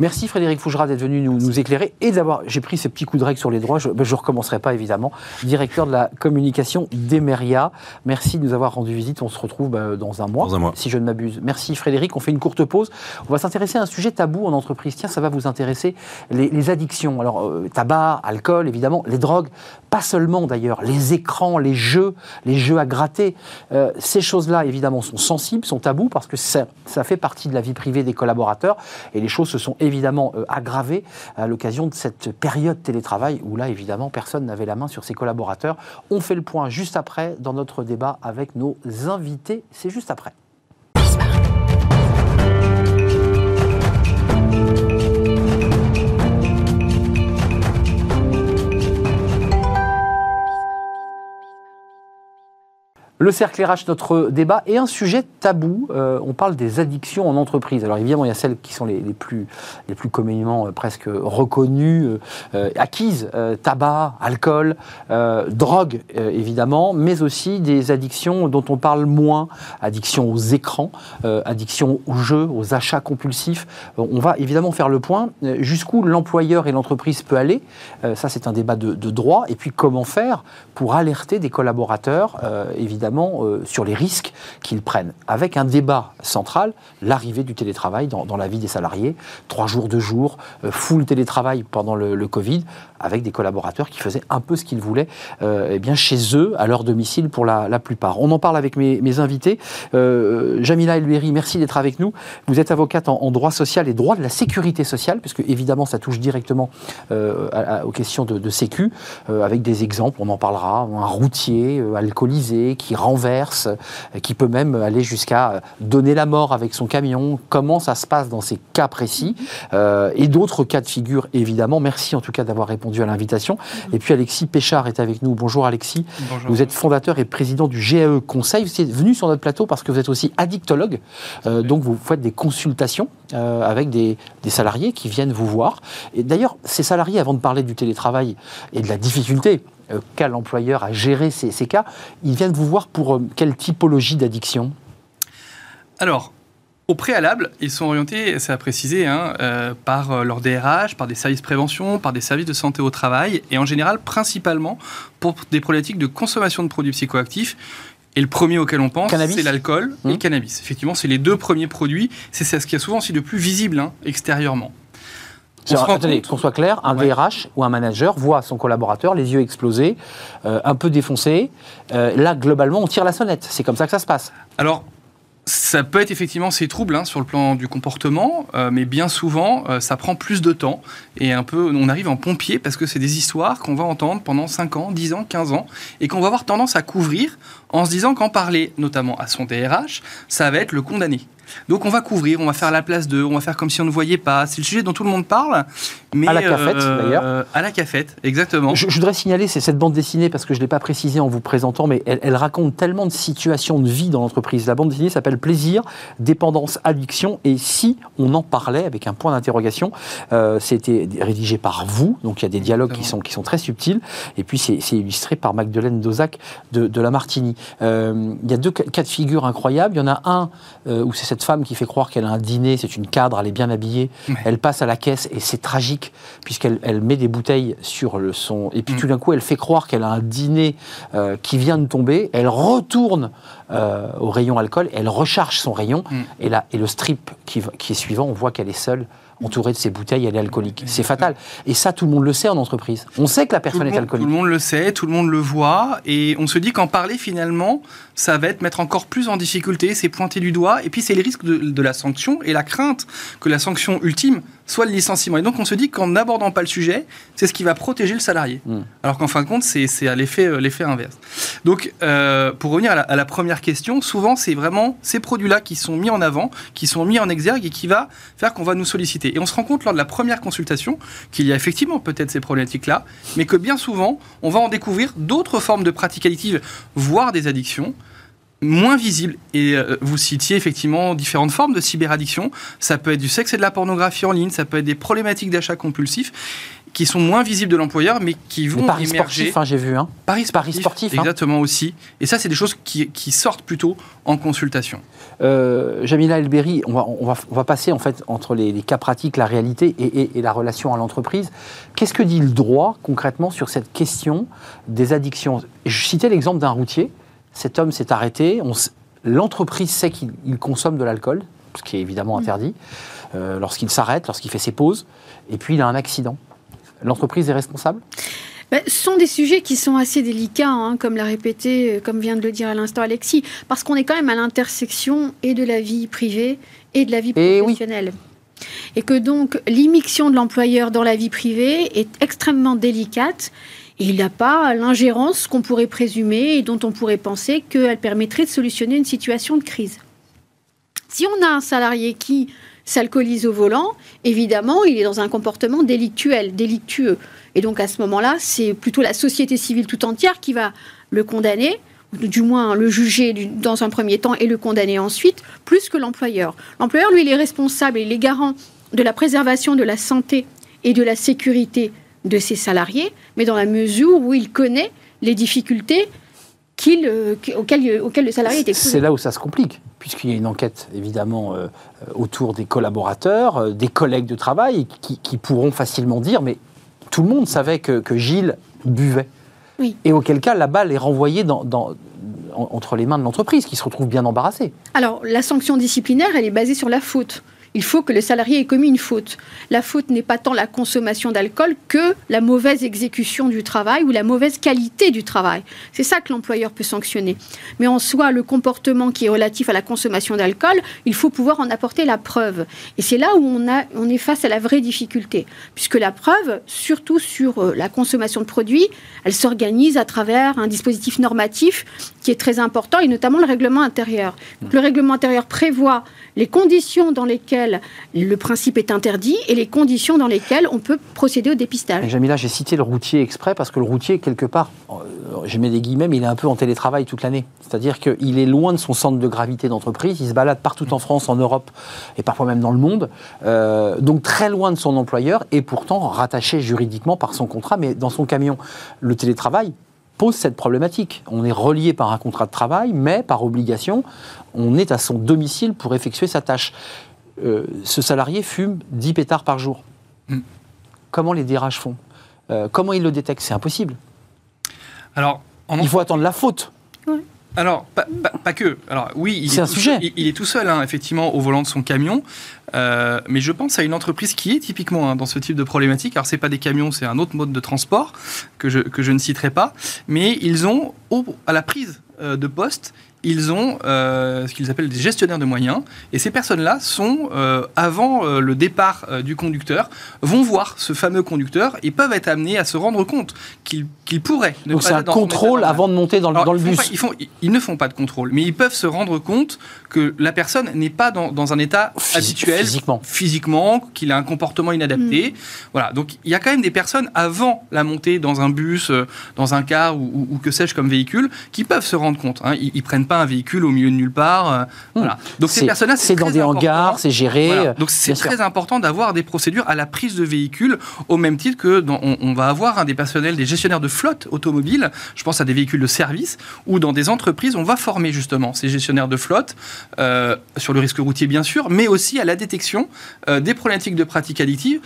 Merci Frédéric Fougera d'être venu nous, nous éclairer et d'avoir. J'ai pris ces petits coups de règle sur les droits, je ne recommencerai pas évidemment. Directeur de la communication d'Emeria, merci de nous avoir rendu visite. On se retrouve bah, dans un mois, Dans un mois. si je ne m'abuse. Merci Frédéric, on fait une courte pause. On va s'intéresser à un sujet tabou en entreprise. Tiens, ça va vous intéresser, les, les addictions. Alors, euh, tabac, alcool, évidemment, les drogues, pas seulement d'ailleurs, les écrans, les jeux, les jeux à gratter. Euh, ces choses-là, évidemment, sont sensibles, sont tabous, parce que ça, ça fait partie de la vie privée des collaborateurs. Et les choses se sont évidemment euh, aggravées à l'occasion de cette période télétravail, où là, évidemment, personne n'avait la main sur ses collaborateurs. On fait le point juste après dans notre débat avec nos invités. C'est juste après. Le cercle RH, notre débat, et un sujet tabou. Euh, on parle des addictions en entreprise. Alors évidemment, il y a celles qui sont les, plus, les plus communément euh, presque reconnues, euh, acquises, tabac, alcool, drogue évidemment, mais aussi des addictions dont on parle moins, addiction aux écrans, addiction aux jeux, aux achats compulsifs. On va évidemment faire le point jusqu'où l'employeur et l'entreprise peut aller. Ça, c'est un débat de, droit. Et puis comment faire pour alerter des collaborateurs, euh, euh, sur les risques qu'ils prennent. Avec un débat central, l'arrivée du télétravail dans, la vie des salariés, trois jours, deux jours, euh, full télétravail pendant le, Covid, avec des collaborateurs qui faisaient un peu ce qu'ils voulaient euh, eh bien chez eux, à leur domicile pour la, plupart. On en parle avec mes, invités. Jamila Elberi, merci d'être avec nous. Vous êtes avocate en, droit social et droit de la sécurité sociale, puisque évidemment ça touche directement aux questions de, sécu, avec des exemples, on en parlera, un routier alcoolisé qui renverse, euh, qui peut même aller jusqu'à euh, donner la mort avec son camion, comment ça se passe dans ces cas précis, euh, et d'autres cas de figure évidemment. Merci en tout cas d'avoir répondu à l'invitation. Et puis Alexis Péchard est avec nous. Bonjour Alexis. Vous êtes fondateur et président du GAE Conseil. Vous êtes venu sur notre plateau parce que vous êtes aussi addictologue. Euh, donc vous faites des consultations euh, avec des, des salariés qui viennent vous voir. Et d'ailleurs, ces salariés, avant de parler du télétravail et de la difficulté qu'a l'employeur à gérer ces, ces cas. Ils viennent vous voir pour euh, quelle typologie d'addiction? Alors, au préalable, ils sont orientés, c'est à préciser, hein, euh, par euh, leur DRH, par des services prévention, par des services de santé au travail, et en général, principalement pour des problématiques de consommation de produits psychoactifs. Et le premier auquel on pense, c'est l'alcool et Mmh. le cannabis. Effectivement, c'est les deux premiers produits. C'est ce qui est souvent aussi le plus visible hein, extérieurement. Alors, attendez, qu'on soit clair, un Ouais. DRH ou un manager voit son collaborateur les yeux explosés, euh, un peu défoncé. Euh, là, globalement, on tire la sonnette. C'est comme ça que ça se passe. Alors, ça peut être effectivement ces troubles hein, sur le plan du comportement, euh, mais bien souvent, euh, ça prend plus de temps. Et un peu, on arrive en pompier parce que c'est des histoires qu'on va entendre pendant 5 ans, 10 ans, 15 ans, et qu'on va avoir tendance à couvrir en se disant qu'en parler, notamment à son DRH, ça va être le condamné. Donc on va couvrir, on va faire la place d'eux, on va faire comme si on ne voyait pas. C'est le sujet dont tout le monde parle. Mais, À la cafette, d'ailleurs. euh, À la cafette, exactement. Je, je voudrais signaler, c'est cette bande dessinée, parce que je ne l'ai pas précisé en vous présentant, mais elle, elle raconte tellement de situations de vie dans l'entreprise. La bande dessinée s'appelle Plaisir, dépendance, addiction, et si on en parlait avec un point d'interrogation, euh, c'était rédigé par vous, donc il y a des dialogues qui sont, qui sont très subtils, et puis c'est illustré par Magdeleine Dozac de, de La Martini. Euh, il y a deux ca- cas de figure incroyables. Il y en a un euh, où c'est cette femme qui fait croire qu'elle a un dîner, c'est une cadre, elle est bien habillée, Ouais. elle passe à la caisse et c'est tragique puisqu'elle elle met des bouteilles sur le son et puis Mm. tout d'un coup elle fait croire qu'elle a un dîner euh, qui vient de tomber, elle retourne euh, au rayon alcool, elle recharge son rayon Mm. et là et le strip qui, qui est suivant, on voit qu'elle est seule entourée de ses bouteilles, elle est alcoolique. C'est fatal. Et ça, tout le monde le sait en entreprise. On sait que la personne est monde, tout alcoolique. le monde le sait, tout le monde le voit, et on se dit qu'en parler finalement, ça va être mettre encore plus en difficulté, c'est pointer du doigt, et puis c'est les risques de, de la sanction et la crainte que la sanction ultime soit le licenciement. Et donc on se dit qu'en n'abordant pas le sujet, c'est ce qui va protéger le salarié. Mm. Alors qu'en fin de compte, c'est à l'effet euh, l'effet inverse. Donc euh, pour revenir à la, à la première question, souvent c'est vraiment ces produits-là qui sont mis en avant, qui sont mis en exergue et qui va faire qu'on va nous solliciter. Et on se rend compte lors de la première consultation qu'il y a effectivement peut-être ces problématiques-là, mais que bien souvent, on va en découvrir d'autres formes de pratiques addictives, voire des addictions moins visibles. Et euh, vous citiez effectivement différentes formes de cyberaddiction. Ça peut être du sexe et de la pornographie en ligne, ça peut être des problématiques d'achat compulsif qui sont moins visibles de l'employeur, mais qui Les vont paris émerger. sportifs, hein, j'ai vu. Hein. Paris Paris sportifs, hein. exactement aussi. Et ça, c'est des choses qui, qui sortent plutôt en consultation. Euh, Jamila Elberi, on va, on, va, on va passer en fait entre les, les cas pratiques, la réalité et, et- et la relation à l'entreprise. Qu'est-ce que dit le droit concrètement sur cette question des addictions? Je citais l'exemple d'un routier. Cet homme s'est arrêté. on s- L'entreprise sait qu'il il consomme de l'alcool, ce qui est évidemment interdit, euh, lorsqu'il s'arrête, lorsqu'il fait ses pauses, et puis il a un accident. L'entreprise est responsable? Ben, ce sont des sujets qui sont assez délicats, hein, comme l'a répété, euh, comme vient de le dire à l'instant Alexis, parce qu'on est quand même à l'intersection et de la vie privée et de la vie Eh oui. professionnelle. Et que donc l'immixion de l'employeur dans la vie privée est extrêmement délicate. Et il n'a pas l'ingérence qu'on pourrait présumer et dont on pourrait penser qu'elle permettrait de solutionner une situation de crise. Si on a un salarié qui s'alcoolise au volant, évidemment, il est dans un comportement délictuel, délictueux. Et donc à ce moment-là, c'est plutôt la société civile tout entière qui va le condamner, du moins le juger dans un premier temps et le condamner ensuite, plus que l'employeur. L'employeur, lui, il est responsable, il est garant de la préservation de la santé et de la sécurité de ses salariés, mais dans la mesure où il connaît les difficultés qu'il, euh, auxquelles, auxquelles le salarié est exposé. C'est là où ça se complique, puisqu'il y a une enquête évidemment euh, euh, autour des collaborateurs, euh, des collègues de travail, qui, qui pourront facilement dire mais tout le monde savait que, que Gilles buvait. Oui. Et auquel cas, la balle est renvoyée dans- dans- en- entre les mains de l'entreprise, qui se retrouve bien embarrassée. Alors, la sanction disciplinaire, elle est basée sur la faute. Il faut que le salarié ait commis une faute. La faute n'est pas tant la consommation d'alcool que la mauvaise exécution du travail ou la mauvaise qualité du travail. C'est ça que l'employeur peut sanctionner. Mais en soi, le comportement qui est relatif à la consommation d'alcool, il faut pouvoir en apporter la preuve. Et c'est là où on, est face à la vraie difficulté. Puisque la preuve, surtout sur euh, la consommation de produits, elle s'organise à travers un dispositif normatif qui est très important, et notamment le règlement intérieur. Le règlement intérieur prévoit les conditions dans lesquelles le principe est interdit et les conditions dans lesquelles on peut procéder au dépistage. Jamila, j'ai cité le routier exprès parce que le routier, quelque part, euh, je mets des guillemets, il est un peu en télétravail toute l'année. C'est-à-dire qu'il est loin de son centre de gravité d'entreprise, il se balade partout en France, en Europe et parfois même dans le monde, euh, donc très loin de son employeur et pourtant rattaché juridiquement par son contrat, mais dans son camion. Le télétravail pose cette problématique. On est relié par un contrat de travail, mais par obligation, on est à son domicile pour effectuer sa tâche. Euh, ce salarié fume 10 pétards par jour. Mm. Comment les DRH font? Euh, Comment ils le détectent C'est impossible. Alors, en Il faut attendre la faute. Alors, pas, pas- pas que. Alors, oui, il est, un tout sujet. seul- il, il est tout seul, hein, effectivement, au volant de son camion. Euh, mais je pense à une entreprise qui est typiquement hein, dans ce type de problématique. Alors, c'est pas des camions, c'est un autre mode de transport que je, que je ne citerai pas. Mais ils ont, au- à la prise euh, de poste, ils ont euh, ce qu'ils appellent des gestionnaires de moyens. Et ces personnes-là sont, euh, avant euh, le départ euh, du conducteur, vont voir ce fameux conducteur et peuvent être amenés à se rendre compte qu'ils qu'ils pourraient. ne Donc pas c'est un dans contrôle avant de monter dans le, Alors, dans le bus. pas- ils, font- ils- ils ne font pas de contrôle, mais ils peuvent se rendre compte que la personne n'est pas dans, dans un état Physi- habituel, physiquement. physiquement, qu'il a un comportement inadapté. Voilà, donc il y a quand même des personnes avant la montée dans un bus, euh, dans un car ou, ou- ou que sais-je comme véhicule, qui peuvent se rendre compte. hein. Ils, ils prennent pas un véhicule au milieu de nulle part. euh, voilà. Donc ces C'est- personnes-là, c'est dans des important. hangars, c'est géré. Voilà. Donc c'est sûr. très important d'avoir des procédures à la prise de véhicules, au même titre que dans- on, on va avoir un des personnels, des gestionnaires de flotte automobile. Je pense à des véhicules de service ou dans des entreprises, on va former justement ces gestionnaires de flotte euh, sur le risque routier bien sûr, mais aussi à la détection euh, des problématiques de pratique addictive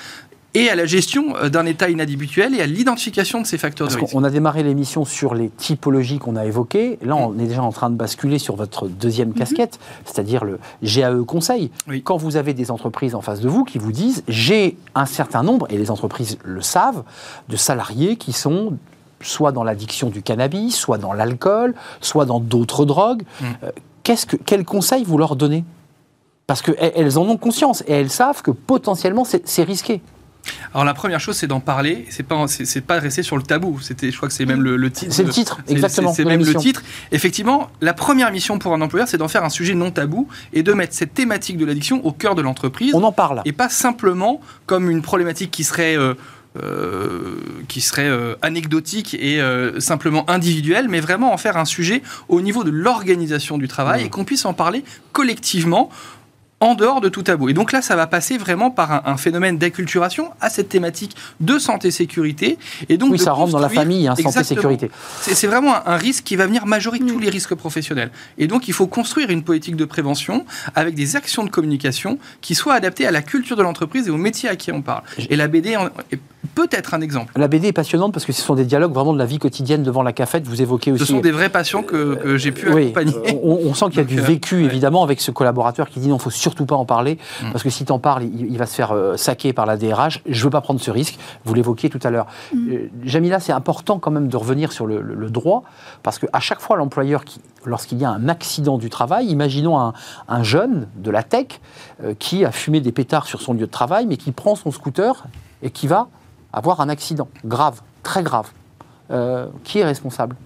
et à la gestion euh, d'un état inhabituel et à l'identification de ces facteurs Parce de risque. qu'on a démarré l'émission sur les typologies qu'on a évoquées. Là, on est déjà en train de basculer sur votre deuxième casquette, c'est-à-dire le GAE Conseil. Oui. Quand vous avez des entreprises en face de vous qui vous disent j'ai un certain nombre, et les entreprises le savent, de salariés qui sont soit dans l'addiction du cannabis, soit dans l'alcool, soit dans d'autres drogues. Mm. Euh, que, quel conseil vous leur donnez? Parce qu'elles en ont conscience et elles savent que potentiellement c'est risqué. Alors la première chose, c'est d'en parler. C'est pas, c'est, pas rester sur le tabou. C'était, je crois que c'est même le, le titre. C'est le titre, exactement, C'est, même le titre. Effectivement, la première mission pour un employeur, c'est d'en faire un sujet non tabou et de mettre cette thématique de l'addiction au cœur de l'entreprise On en parle. et pas simplement comme une problématique qui serait euh, euh, qui serait euh, anecdotique et euh, simplement individuelle, mais vraiment en faire un sujet au niveau de l'organisation du travail Mmh. et qu'on puisse en parler collectivement en dehors de tout tabou. Et donc là, ça va passer vraiment par un, un phénomène d'acculturation à cette thématique de santé-sécurité. Et donc Oui, ça rentre dans la famille, hein, santé, Exactement. sécurité. C'est c'est vraiment un, un risque qui va venir majorer tous les risques professionnels. Et donc, il faut construire une politique de prévention avec des actions de communication qui soient adaptées à la culture de l'entreprise et au métier à qui on parle. Et la BD en- est peut-être un exemple. La BD est passionnante parce que ce sont des dialogues vraiment de la vie quotidienne devant la cafette. Vous évoquez aussi. Ce sont des vrais patients que, que j'ai pu Oui, accompagner. euh, on, on sent qu'il y a Donc, du euh, vécu ouais. évidemment avec ce collaborateur qui dit non, faut surtout pas en parler Mm. parce que si tu en parles, il, il va se faire euh, saquer par la DRH. Je veux pas prendre ce risque. Vous l'évoquiez tout à l'heure. Euh, Jamila, c'est important quand même de revenir sur le, le- le droit parce que à chaque fois l'employeur qui, lorsqu'il y a un accident du travail, imaginons un, un jeune de la tech euh, qui a fumé des pétards sur son lieu de travail, mais qui prend son scooter et qui va avoir un accident grave, très grave. Euh, qui est responsable?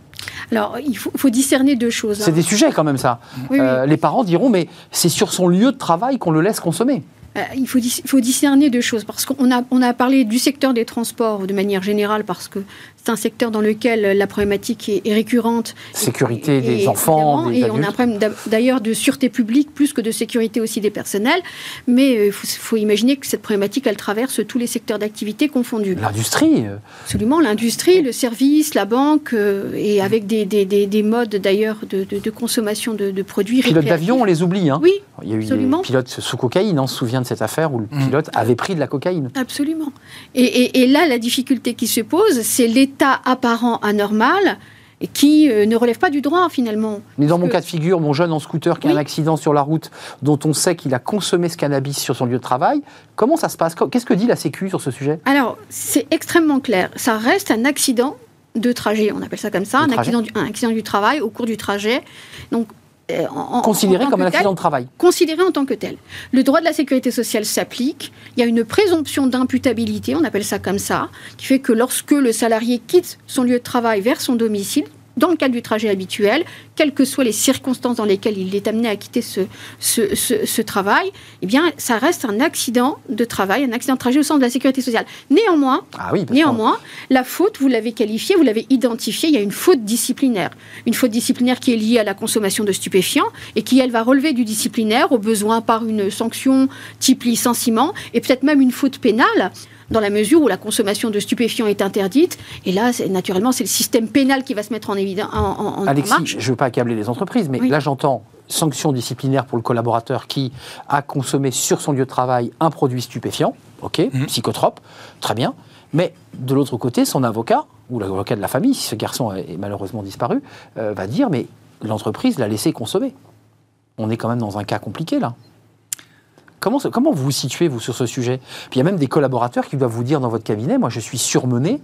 Alors, il faut, faut discerner deux choses. C'est hein. des sujets quand même ça. Oui, oui. Euh, les parents diront mais c'est sur son lieu de travail qu'on le laisse consommer. Euh, il faut, dis- faut discerner deux choses, parce qu'on a, on a parlé du secteur des transports de manière générale, parce que c'est un secteur dans lequel la problématique est, est récurrente. Sécurité Et- des et enfants, des Et on a un problème d'a- d'ailleurs de sûreté publique plus que de sécurité aussi des personnels. Mais euh, il faut, faut imaginer que cette problématique, elle traverse tous les secteurs d'activité confondus. L'industrie, euh, Absolument, l'industrie, le service, la banque, euh, et avec des, des- des- des modes d'ailleurs de, de- de consommation de, de produits. pilotes d'avion, on les oublie. hein. Oui, Il y a eu absolument. des pilotes sous cocaïne, on se souvient de cette affaire où le Mm. pilote avait pris de la cocaïne. Absolument. Et, et- et là, la difficulté qui se pose, c'est l'état apparent anormal et qui euh, ne relève pas du droit finalement. Mais dans mon que- cas de figure, mon jeune en scooter qui a un accident sur la route, dont on sait qu'il a consommé ce cannabis sur son lieu de travail, comment ça se passe? Qu'est-ce que dit la Sécu sur ce sujet? Alors, c'est extrêmement clair. Ça reste un accident de trajet, on appelle ça comme ça, un accident, du, un accident du travail au cours du trajet. Donc, en- en- Considéré en comme un accident de travail. considéré en tant que tel. Le droit de la sécurité sociale s'applique. Il y a une présomption d'imputabilité, on appelle ça comme ça, qui fait que lorsque le salarié quitte son lieu de travail vers son domicile, dans le cadre du trajet habituel, quelles que soient les circonstances dans lesquelles il est amené à quitter ce, ce, ce, travail, eh bien, ça reste un accident de travail, un accident de trajet au sens de la sécurité sociale. Néanmoins, ah oui, néanmoins la faute, vous l'avez qualifiée, vous l'avez identifiée, il y a une faute disciplinaire. Une faute disciplinaire qui est liée à la consommation de stupéfiants et qui, elle, va relever du disciplinaire au besoin par une sanction type licenciement et peut-être même une faute pénale dans la mesure où la consommation de stupéfiants est interdite. Et là, naturellement, c'est le système pénal qui va se mettre en évidence. En, Alexis, je ne veux pas accabler les entreprises, mais là, j'entends sanction disciplinaire pour le collaborateur qui a consommé sur son lieu de travail un produit stupéfiant, ok, mhm. psychotrope, très bien. Mais de l'autre côté, son avocat, ou l'avocat de la famille, si ce garçon est malheureusement disparu, euh, va dire mais l'entreprise l'a laissé consommer. On est quand même dans un cas compliqué là. Comment, vous vous situez, vous, sur ce sujet? Il y a même des collaborateurs qui doivent vous dire dans votre cabinet, moi je suis surmené,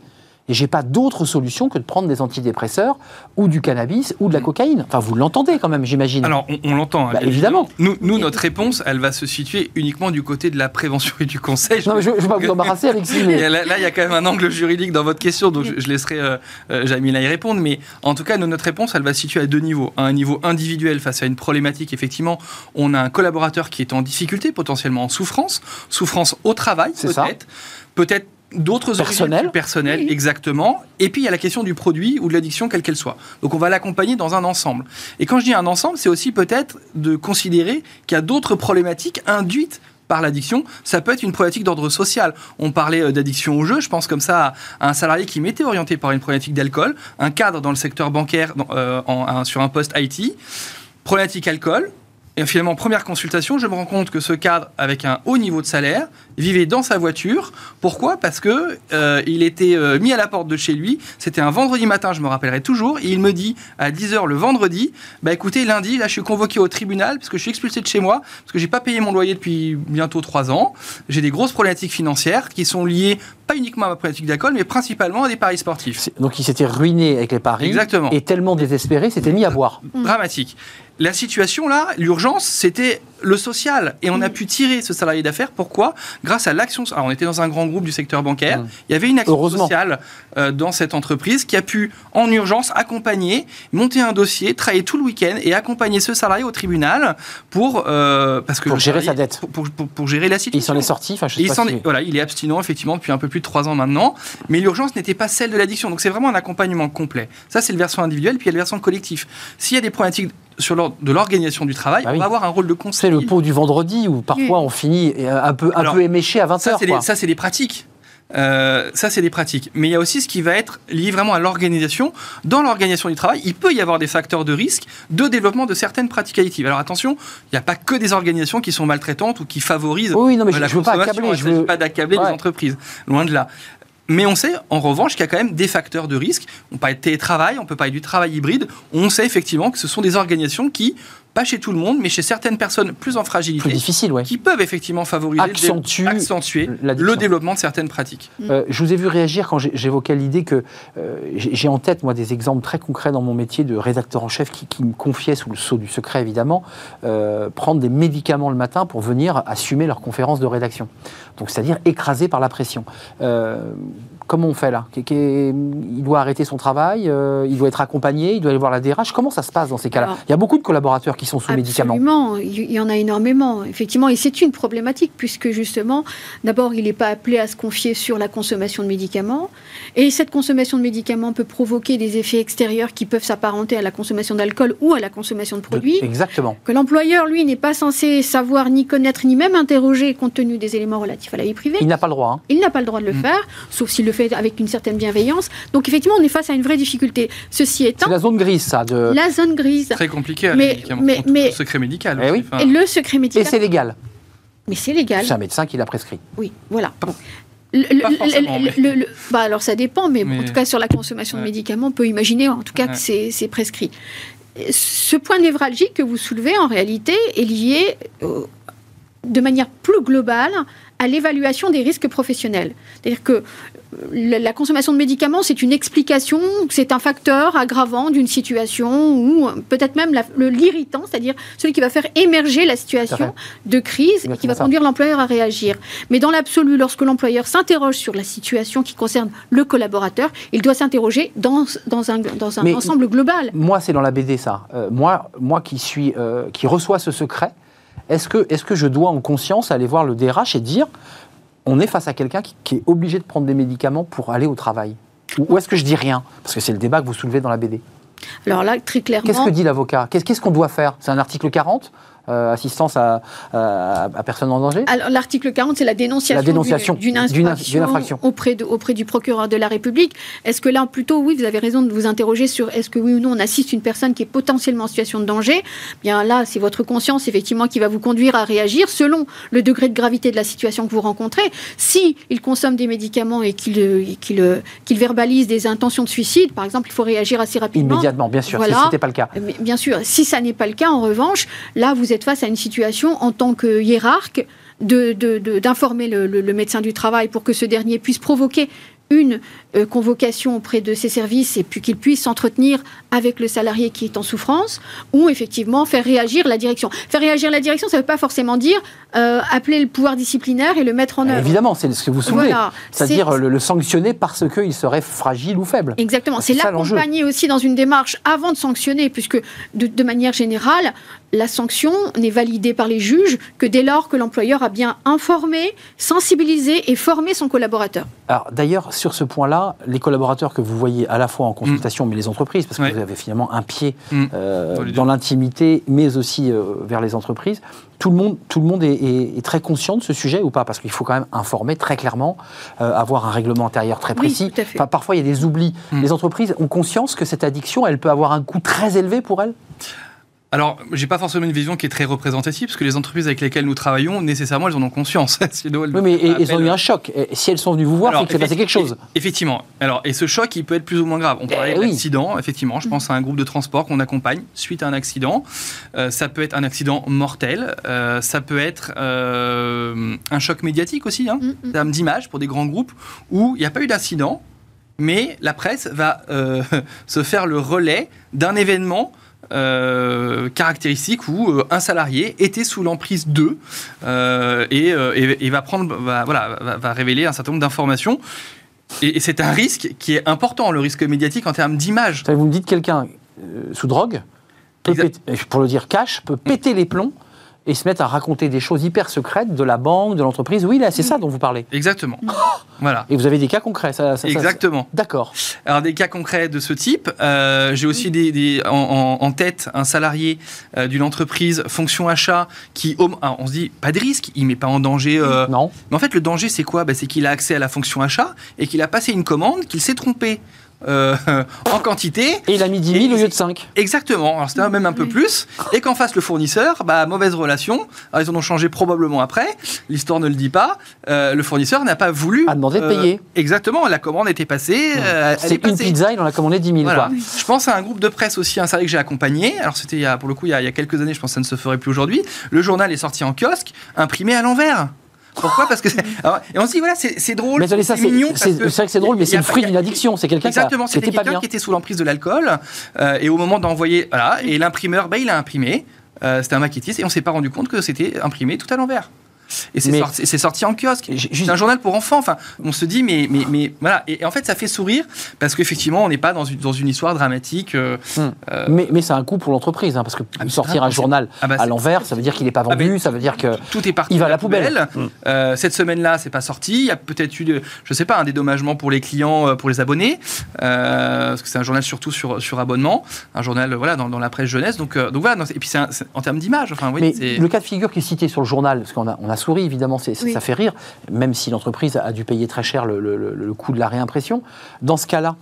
et j'ai pas d'autre solution que de prendre des antidépresseurs ou du cannabis ou de la cocaïne. Enfin, vous l'entendez quand même, j'imagine. Alors, on, l'entend. Bah, évidemment. Nous, nous, notre réponse, elle va se situer uniquement du côté de la prévention et du conseil. Non, je ne vais pas vous embarrasser, Alexis. Mais... Là, il y a quand même un angle juridique dans votre question, donc je, laisserai euh, euh, Jamila y répondre. Mais en tout cas, notre réponse, elle va se situer à deux niveaux. À un niveau individuel face à une problématique, effectivement, on a un collaborateur qui est en difficulté, potentiellement en souffrance, souffrance au travail, peut-être. Peut-être d'autres personnels, personnels exactement. Et puis il y a la question du produit ou de l'addiction, quelle qu'elle soit. Donc on va l'accompagner dans un ensemble. Et quand je dis un ensemble, c'est aussi peut-être de considérer qu'il y a d'autres problématiques induites par l'addiction, ça peut être une problématique d'ordre social. On parlait euh, d'addiction au jeu, je pense comme ça à un salarié qui m'était orienté par une problématique d'alcool, un cadre dans le secteur bancaire euh, sur un poste IT, problématique alcool, et finalement, première consultation, je me rends compte que ce cadre, avec un haut niveau de salaire, vivait dans sa voiture. Pourquoi? Parce que euh, il était euh, mis à la porte de chez lui. C'était un vendredi matin, je me rappellerai toujours. Et il me dit à 10h le vendredi, bah écoutez, lundi, là, je suis convoqué au tribunal parce que je suis expulsé de chez moi, parce que j'ai pas payé mon loyer depuis bientôt 3 ans. J'ai des grosses problématiques financières qui sont liées pas uniquement à ma problématique d'alcool, mais principalement à des paris sportifs. Donc il s'était ruiné avec les paris. Exactement. Et tellement désespéré, s'était mis à boire. Dramatique la situation là, l'urgence, c'était le social. Et on a mm. pu tirer ce salarié d'affaires. Pourquoi? Grâce à l'action. Alors, on était dans un grand groupe du secteur bancaire. Mm. Il y avait une action sociale euh, dans cette entreprise qui a pu, en urgence, accompagner, monter un dossier, travailler tout le week-end et accompagner ce salarié au tribunal pour. Euh, parce que pour gérer sa dette. Pour, gérer la situation. il s'en est sorti. Enfin, il, est, voilà, il est abstinent, effectivement, depuis un peu plus de trois ans maintenant. Mais l'urgence n'était pas celle de l'addiction. Donc, c'est vraiment un accompagnement complet. Ça, c'est le versant individuel. Puis, il y a le versant collectif. S'il y a des problématiques sur de l'organisation du travail, bah on va avoir un rôle de conseil. C'est le pot du vendredi où parfois on finit un peu, un peu éméché à 20h. Ça, c'est des pratiques. Euh, ça, c'est des pratiques. Mais il y a aussi ce qui va être lié vraiment à l'organisation. Dans l'organisation du travail, il peut y avoir des facteurs de risque de développement de certaines pratiques addictives. Alors attention, il n'y a pas que des organisations qui sont maltraitantes ou qui favorisent oui, non, mais la je, veux pas accabler. Je veux pas d'accabler les entreprises. Loin de là. Mais on sait, en revanche, qu'il y a quand même des facteurs de risque. On peut de télétravail, on peut parler du travail hybride. On sait effectivement que ce sont des organisations qui pas chez tout le monde, mais chez certaines personnes plus en fragilité, plus difficile, ouais. qui peuvent effectivement favoriser accentuer le développement de certaines pratiques. Euh, je vous ai vu réagir quand j'évoquais l'idée que euh, j'ai en tête moi des exemples très concrets dans mon métier de rédacteur en chef qui, me confiaient sous le sceau du secret évidemment euh, prendre des médicaments le matin pour venir assumer leur conférence de rédaction. Donc c'est-à-dire écrasé par la pression comment on fait là Il doit arrêter son travail, euh, il doit être accompagné, il doit aller voir la DRH. Comment ça se passe dans ces cas-là Il y a beaucoup de collaborateurs qui sont sous médicaments. Absolument, il y en a énormément, effectivement, et c'est une problématique puisque justement, d'abord, il n'est pas appelé à se confier sur la consommation de médicaments, et cette consommation de médicaments peut provoquer des effets extérieurs qui peuvent s'apparenter à la consommation d'alcool ou à la consommation de produits. Exactement. Que l'employeur, lui, n'est pas censé savoir ni connaître ni même interroger compte tenu des éléments relatifs à la vie privée. Il n'a pas le droit. Hein. Il n'a pas le droit de le mm. faire, sauf s'il le fait avec une certaine bienveillance. Donc effectivement, on est face à une vraie difficulté. Ceci étant... C'est la zone grise, ça. De... La zone grise. Très compliqué. Mais, mais, mais, le secret médical. Eh oui. Et le secret médical. Et c'est légal. Mais c'est légal. C'est un médecin qui l'a prescrit. Oui, voilà. Le, bah alors ça dépend, mais, en tout cas sur la consommation de médicaments, on peut imaginer en tout cas que c'est prescrit. Ce point névralgique que vous soulevez en réalité est lié de manière plus globale à l'évaluation des risques professionnels. C'est-à-dire que la, la consommation de médicaments, c'est une explication, c'est un facteur aggravant d'une situation ou euh, peut-être même l'irritant, c'est-à-dire celui qui va faire émerger la situation de crise et qui va conduire l'employeur à réagir. Mais dans l'absolu, lorsque l'employeur s'interroge sur la situation qui concerne le collaborateur, il doit s'interroger dans, dans un, dans un ensemble global. Moi, c'est dans la BD ça. Euh, moi, moi qui suis, euh, qui reçois ce secret, est-ce que, est-ce que je dois en conscience aller voir le DRH et dire, on est face à quelqu'un qui, qui est obligé de prendre des médicaments pour aller au travail? Ou, ou est-ce que je dis rien? Parce que c'est le débat que vous soulevez dans la BD. Alors là, très clairement. Qu'est-ce que dit l'avocat? Qu'est-ce qu'est-ce qu'on doit faire? C'est un article 40 euh, assistance à, à, à personne en danger? Alors, l'article 40, c'est la dénonciation, La dénonciation d'une infraction, d'une infraction. Auprès, de, auprès du procureur de la République. Est-ce que là, plutôt, oui, vous avez raison de vous interroger sur est-ce que oui ou non on assiste une personne qui est potentiellement en situation de danger? Bien là, c'est votre conscience, effectivement, qui va vous conduire à réagir selon le degré de gravité de la situation que vous rencontrez. Si il consomme des médicaments et qu'il euh, qu'il, qu'il verbalise des intentions de suicide, par exemple, il faut réagir assez rapidement. Immédiatement, bien sûr, si ce n'était pas le cas. Mais bien sûr, si ça n'est pas le cas, en revanche, là, vous êtes face à une situation en tant que hiérarque d'informer le médecin du travail pour que ce dernier puisse provoquer une euh, convocation auprès de ses services et puis qu'il puisse s'entretenir avec le salarié qui est en souffrance ou effectivement faire réagir la direction. Faire réagir la direction, ça ne veut pas forcément dire euh, appeler le pouvoir disciplinaire et le mettre en œuvre. Évidemment, c'est ce que vous soulevez. Voilà. C'est-à-dire C'est- le, le sanctionner parce qu'il serait fragile ou faible. Exactement, c'est ça, l'enjeu. l'accompagner aussi dans une démarche avant de sanctionner, puisque de, de manière générale, la sanction n'est validée par les juges que dès lors que l'employeur a bien informé, sensibilisé et formé son collaborateur. Alors d'ailleurs, sur ce point-là, les collaborateurs que vous voyez à la fois en consultation, mais les entreprises, parce que Ouais. vous avez finalement un pied Mm. euh, Dans l'intimité, mais aussi euh, vers les entreprises, tout le monde, tout le monde est, est- est très conscient de ce sujet ou pas? Parce qu'il faut quand même informer très clairement, euh, avoir un règlement intérieur très précis. Enfin, parfois, il y a des oublis. Mm. Les entreprises ont conscience que cette addiction, elle peut avoir un coût très élevé pour elles? Alors, j'ai pas forcément une vision qui est très représentative, parce que les entreprises avec lesquelles nous travaillons, nécessairement, elles en ont conscience. Sinon, elles Oui, mais ils ont eu un choc. Et si elles sont venues vous voir, c'est qu'il s'est passé quelque chose. Effectivement. Alors, et ce choc, il peut être plus ou moins grave. On parlait Eh oui. d'accident, effectivement. Je pense à un groupe de transport qu'on accompagne suite à un accident. Euh, ça peut être un accident mortel. Euh, ça peut être euh, un choc médiatique aussi, hein, Mm, en termes d'image pour des grands groupes où il n'y a pas eu d'incident, mais la presse va euh, se faire le relais d'un événement. Euh, caractéristique où euh, un salarié était sous l'emprise d'eux euh, et, euh, et- et va prendre va, voilà va, va révéler un certain nombre d'informations et, et c'est un risque qui est important, le risque médiatique en termes d'image. Vous me dites quelqu'un sous drogue, peut Exact. péter- pour le dire cash, peut péter les plombs et se mettre à raconter des choses hyper secrètes de la banque, de l'entreprise. Oui, là, c'est ça dont vous parlez. Exactement. Voilà. Et vous avez des cas concrets. Ça, ça- Exactement. D'accord. Alors des cas concrets de ce type, euh, j'ai aussi des, des- en, tête un salarié euh, d'une entreprise fonction achat qui, on se dit pas de risque, il met pas en danger. euh, Non. Mais en fait, le danger, c'est quoi? Ben, C'est qu'il a accès à la fonction achat et qu'il a passé une commande, qu'il s'est trompé euh, en quantité. Et il a mis 10 000 au lieu de 5. Exactement, alors c'était même un peu plus. Et qu'en face, le fournisseur, bah, mauvaise relation. Alors, ils en ont changé probablement après. L'histoire ne le dit pas. Euh, le fournisseur n'a pas voulu. A demandé de euh, payer. exactement, la commande était passée. est C'est une passée. pizza, il en a commandé 10 000. Voilà. Quoi. Je pense à un groupe de presse aussi, un salarié que j'ai accompagné. Alors c'était pour le coup il y, a, il y a quelques années, je pense que ça ne se ferait plus aujourd'hui. Le journal est sorti en kiosque, imprimé à l'envers. Pourquoi? Parce que alors, et on se dit voilà c'est drôle, c'est mignon. c'est- vrai que c'est drôle, mais c'est le fruit d'une addiction. C'est quelqu'un Exactement, c'était quelqu'un bien. qui était sous l'emprise de l'alcool euh, et au moment d'envoyer voilà et l'imprimeur bah, il a imprimé. Euh, c'était un maquettiste et on s'est pas rendu compte que c'était imprimé tout à l'envers. Et c'est Mais- sorti, en kiosque. C'est un journal pour enfants. Enfin, on se dit, mais, mais, mais voilà. Et, et en fait, ça fait sourire parce qu'effectivement, on n'est pas dans une, dans une histoire dramatique. euh, Hum. euh, Mais, mais c'est un coût pour l'entreprise, hein, parce que Ah, sortir un journal Ah bah, à l'envers, ça veut dire qu'il n'est pas Ah, vendu, ça veut dire que. tout est parti. Il va à la poubelle. Hum. Euh, cette semaine-là, c'est pas sorti. Il y a peut-être eu, je sais pas, un dédommagement pour les clients, euh, pour les abonnés, parce que c'est un journal surtout sur, sur abonnement, un journal voilà dans, dans la presse jeunesse. Donc, donc voilà. et puis c'est en termes d'image, enfin oui, Mais le cas de figure qui est cité sur le journal, parce qu'on a, on a souri évidemment, Oui. ça fait rire, même si l'entreprise a dû payer très cher le, le- le- le coût de la réimpression. Dans ce cas-là,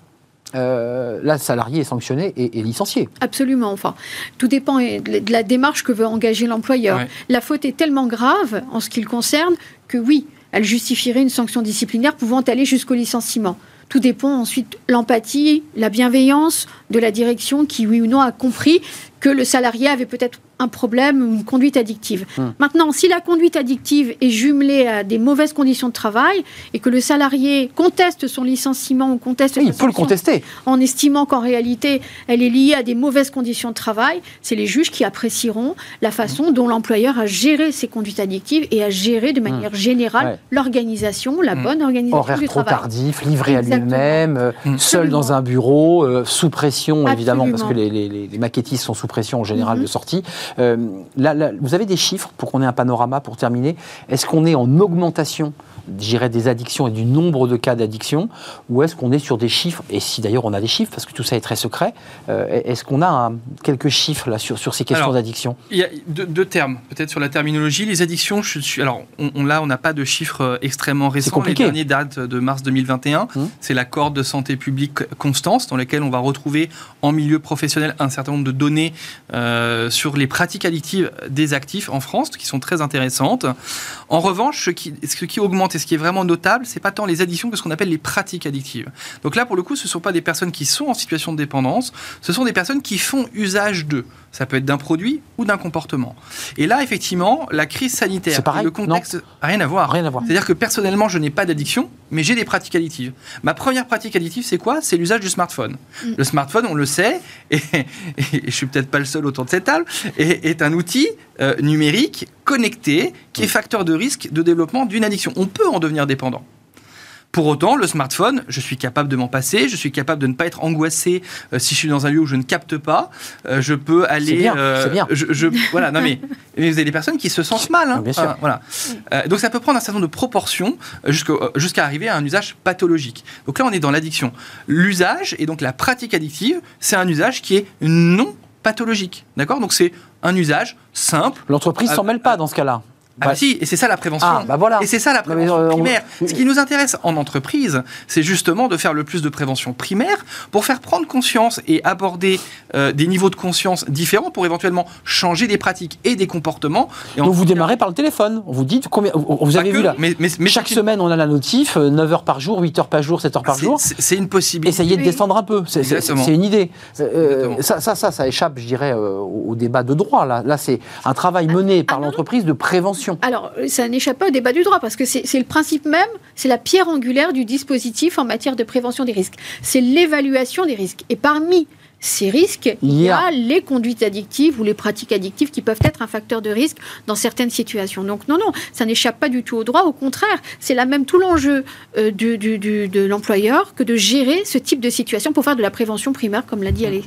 euh, là, le salarié est sanctionné et, et licencié. Absolument. Enfin, tout dépend de de la démarche que veut engager l'employeur. Ouais. La faute est tellement grave en ce qui le concerne que oui, elle justifierait une sanction disciplinaire pouvant aller jusqu'au licenciement. Tout dépend ensuite l'empathie, la bienveillance de la direction qui, oui ou non, a compris que le salarié avait peut-être un problème ou une conduite addictive. Hmm. Maintenant, si la conduite addictive est jumelée à des mauvaises conditions de travail et que le salarié conteste son licenciement ou conteste Oui, sa il peut le contester. en estimant qu'en réalité, elle est liée à des mauvaises conditions de travail, c'est les juges qui apprécieront la façon dont l'employeur a géré ses conduites addictives et a géré de manière générale Ouais. l'organisation, la bonne organisation Horaire du trop travail. tardif, livré à lui-même, euh, seul Absolument. dans un bureau, euh, sous pression évidemment, parce que les, les- les maquettistes sont sous pression en général de sortie. Euh, vous avez des chiffres pour qu'on ait un panorama pour terminer. Est-ce qu'on est en augmentation j'irais, des addictions et du nombre de cas d'addiction Ou est-ce qu'on est sur des chiffres, et si d'ailleurs on a des chiffres, parce que tout ça est très secret, euh, est-ce qu'on a un- quelques chiffres là, sur, sur ces questions d'addiction Il y a deux, deux termes, peut-être sur la terminologie. Les addictions, je suis, alors on, on- là, on n'a pas de chiffres euh, extrêmement récents. compliqué. Les derniers datent de mars 2021. Hum. C'est l'accord de santé publique Constance, dans lequel on va retrouver en milieu professionnel un certain nombre de données euh, sur les pratiques addictives des actifs en France, qui sont très intéressantes. En revanche, ce qui, ce qui augmente et ce qui est vraiment notable, c'est pas tant les addictions que ce qu'on appelle les pratiques addictives. Donc là, pour le coup, ce ne sont pas des personnes qui sont en situation de dépendance, ce sont des personnes qui font usage d'eux. Ça peut être d'un produit ou d'un comportement. Et là, effectivement, la crise sanitaire, pareil, et le contexte, rien à voir. Rien à voir. C'est-à-dire que personnellement, je n'ai pas d'addiction, mais j'ai des pratiques addictives. Ma première pratique addictive, c'est quoi? C'est l'usage du smartphone. Mm. Le smartphone, on le sait, et, et je suis peut-être pas le seul autour de cette table, est, est un outil euh, numérique connecté qui est facteur de risque de développement d'une addiction. On peut en devenir dépendant. Pour autant, le smartphone, je suis capable de m'en passer, je suis capable de ne pas être angoissé euh, si je suis dans un lieu où je ne capte pas. Euh, je peux aller. bien, c'est bien. Je, je- voilà, non mais, mais vous avez des personnes qui se sentent mal. hein. Bien sûr. Voilà. Euh, donc ça peut prendre un certain nombre de proportions euh, euh, jusqu'à arriver à un usage pathologique. Donc là, on est dans l'addiction. L'usage et donc la pratique addictive, c'est un usage qui est non pathologique. D'accord? Donc c'est un usage simple. L'entreprise Ah, s'en mêle pas dans ce cas-là. Ah Bah, bah si, et c'est ça la prévention. Ah, bah voilà. Et c'est ça la prévention euh, on- primaire. Ce qui nous intéresse en entreprise, c'est justement de faire le plus de prévention primaire pour faire prendre conscience et aborder euh, des niveaux de conscience différents pour éventuellement changer des pratiques et des comportements. Et Donc vous démarrez par le téléphone. On vous dit combien. Vous avez que, vu là mais, mais, mais Chaque semaine, on a la notif, euh, 9 heures par jour, 8 heures par jour, 7 heures par jour. c'est une possibilité. Essayez de descendre un peu. C'est- une idée. Euh, ça, ça, ça, ça échappe, je dirais, euh, au débat de droit. Là, là c'est un travail mené par ah non. l'entreprise de prévention. Alors, euh, ça n'échappe pas au débat du droit, parce que c'est c'est le principe même, c'est la pierre angulaire du dispositif en matière de prévention des risques. C'est l'évaluation des risques. Et parmi ces risques, il y a les conduites addictives ou les pratiques addictives qui peuvent être un facteur de risque dans certaines situations. Donc non, non, ça n'échappe pas du tout au droit. Au contraire, c'est là même tout l'enjeu euh, du- du- du- de l'employeur que de gérer ce type de situation pour faire de la prévention primaire, comme l'a dit Ale-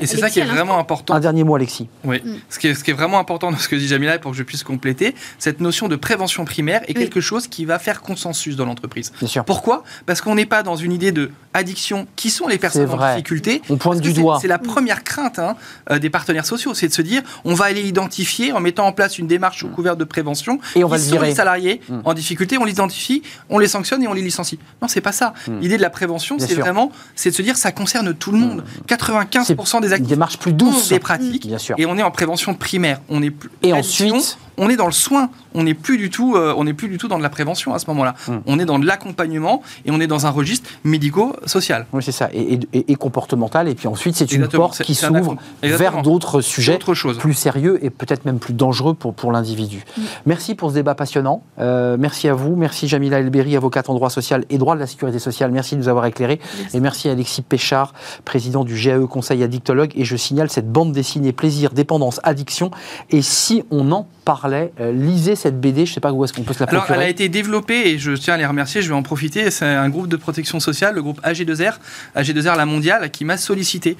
Et c'est ça qui est vraiment important. Un dernier mot, Alexis. Oui. Mm. Ce, qui est, ce qui est vraiment important dans ce que dit Jamila, pour que je puisse compléter, cette notion de prévention primaire est Oui. quelque chose qui va faire consensus dans l'entreprise. Bien sûr. Pourquoi? Parce qu'on n'est pas dans une idée de addiction. Qui sont les personnes en difficulté? On pointe du c'est- C'est la première crainte hein, euh, des partenaires sociaux, c'est de se dire on va aller identifier en mettant en place une démarche sous couvert de prévention. Mm. Et on va le les salariés Mm. en difficulté, on les identifie, on les sanctionne et on les licencie. Non, c'est pas ça. Mm. L'idée de la prévention, c'est. Mm. vraiment, c'est de se dire ça concerne tout le monde. 95% des Une actifs démarche plus ont douce. des pratiques Bien sûr. et on est en prévention primaire. On est plus Et ensuite on est dans le soin. On n'est plus du tout, euh, on n'est plus du tout dans de la prévention à ce moment-là. Mm. On est dans de l'accompagnement et on est dans un registre médico-social. Oui, c'est ça. Et, et- et comportemental. Et puis ensuite, c'est une Exactement. porte qui s'ouvre vers d'autres sujets autre chose. plus sérieux et peut-être même plus dangereux pour, pour l'individu. Merci pour ce débat passionnant. Euh, merci à vous. Merci Jamila Elberi, avocate en droit social et droit de la sécurité sociale. Merci de nous avoir éclairés. Et merci à Alexis Péchard, président du GAE Conseil Addictologue. Et je signale cette bande dessinée Plaisir, Dépendance, Addiction. Et si on en parlait, euh, lisez cette BD. Je ne sais pas où est-ce qu'on peut se la Alors, procurer. elle a été développée et je tiens à les remercier. Je vais en profiter. C'est un groupe de protection sociale, le groupe AG2R, AG2R La Mondiale, qui m'a sollicité euh,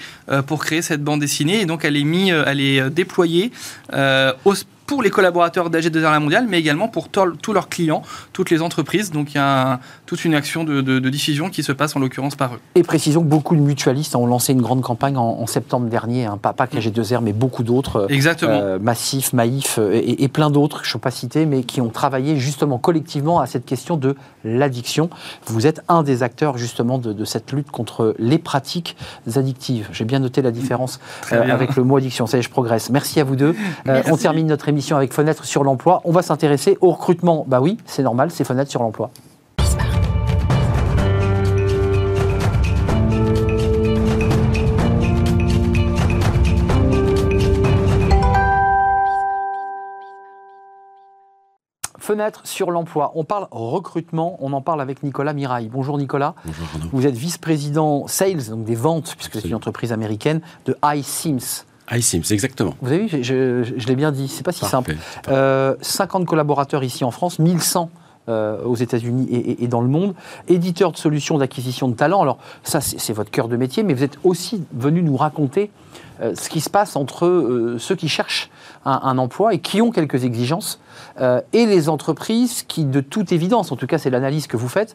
pour créer cette bande dessinée. Et donc, elle est mise, elle est euh, déployée euh, au- pour les collaborateurs d'AG2R La Mondiale, mais également pour tous leurs clients, toutes les entreprises. Donc, il y a un- toute une action de, de- de diffusion qui se passe en l'occurrence par eux. Et précisons que beaucoup de mutualistes ont lancé une grande campagne en, en septembre dernier, hein, pas, pas KG2R, mais beaucoup d'autres, euh, Exactement. euh, Massif, Maïf euh, et, et plein d'autres, je ne peux pas citer, mais qui ont travaillé justement collectivement à cette question de l'addiction. Vous êtes un des acteurs justement de, de cette lutte contre les pratiques addictives. J'ai bien noté la différence euh, avec le mot addiction. Ça y est, je progresse. Merci à vous deux. Euh, on termine notre émission avec Fenêtre sur l'emploi. On va s'intéresser au recrutement. Bah oui, c'est normal, c'est Fenêtre sur l'emploi. Fenêtre sur l'emploi. On parle recrutement, on en parle avec Nicolas Mirail. Bonjour Nicolas. Vous êtes vice-président sales, donc des ventes, puisque c'est une entreprise américaine, de iSims iSims, exactement. Vous avez vu, je, je- je l'ai bien dit, c'est pas si Parfait. simple. Euh, 50 collaborateurs ici en France, 1100 euh, aux États-Unis et, et- et dans le monde, éditeur de solutions d'acquisition de talents. Alors ça, c'est votre cœur de métier, mais vous êtes aussi venu nous raconter euh, ce qui se passe entre euh, ceux qui cherchent un, emploi et qui ont quelques exigences euh, et les entreprises qui, de toute évidence, en tout cas c'est l'analyse que vous faites,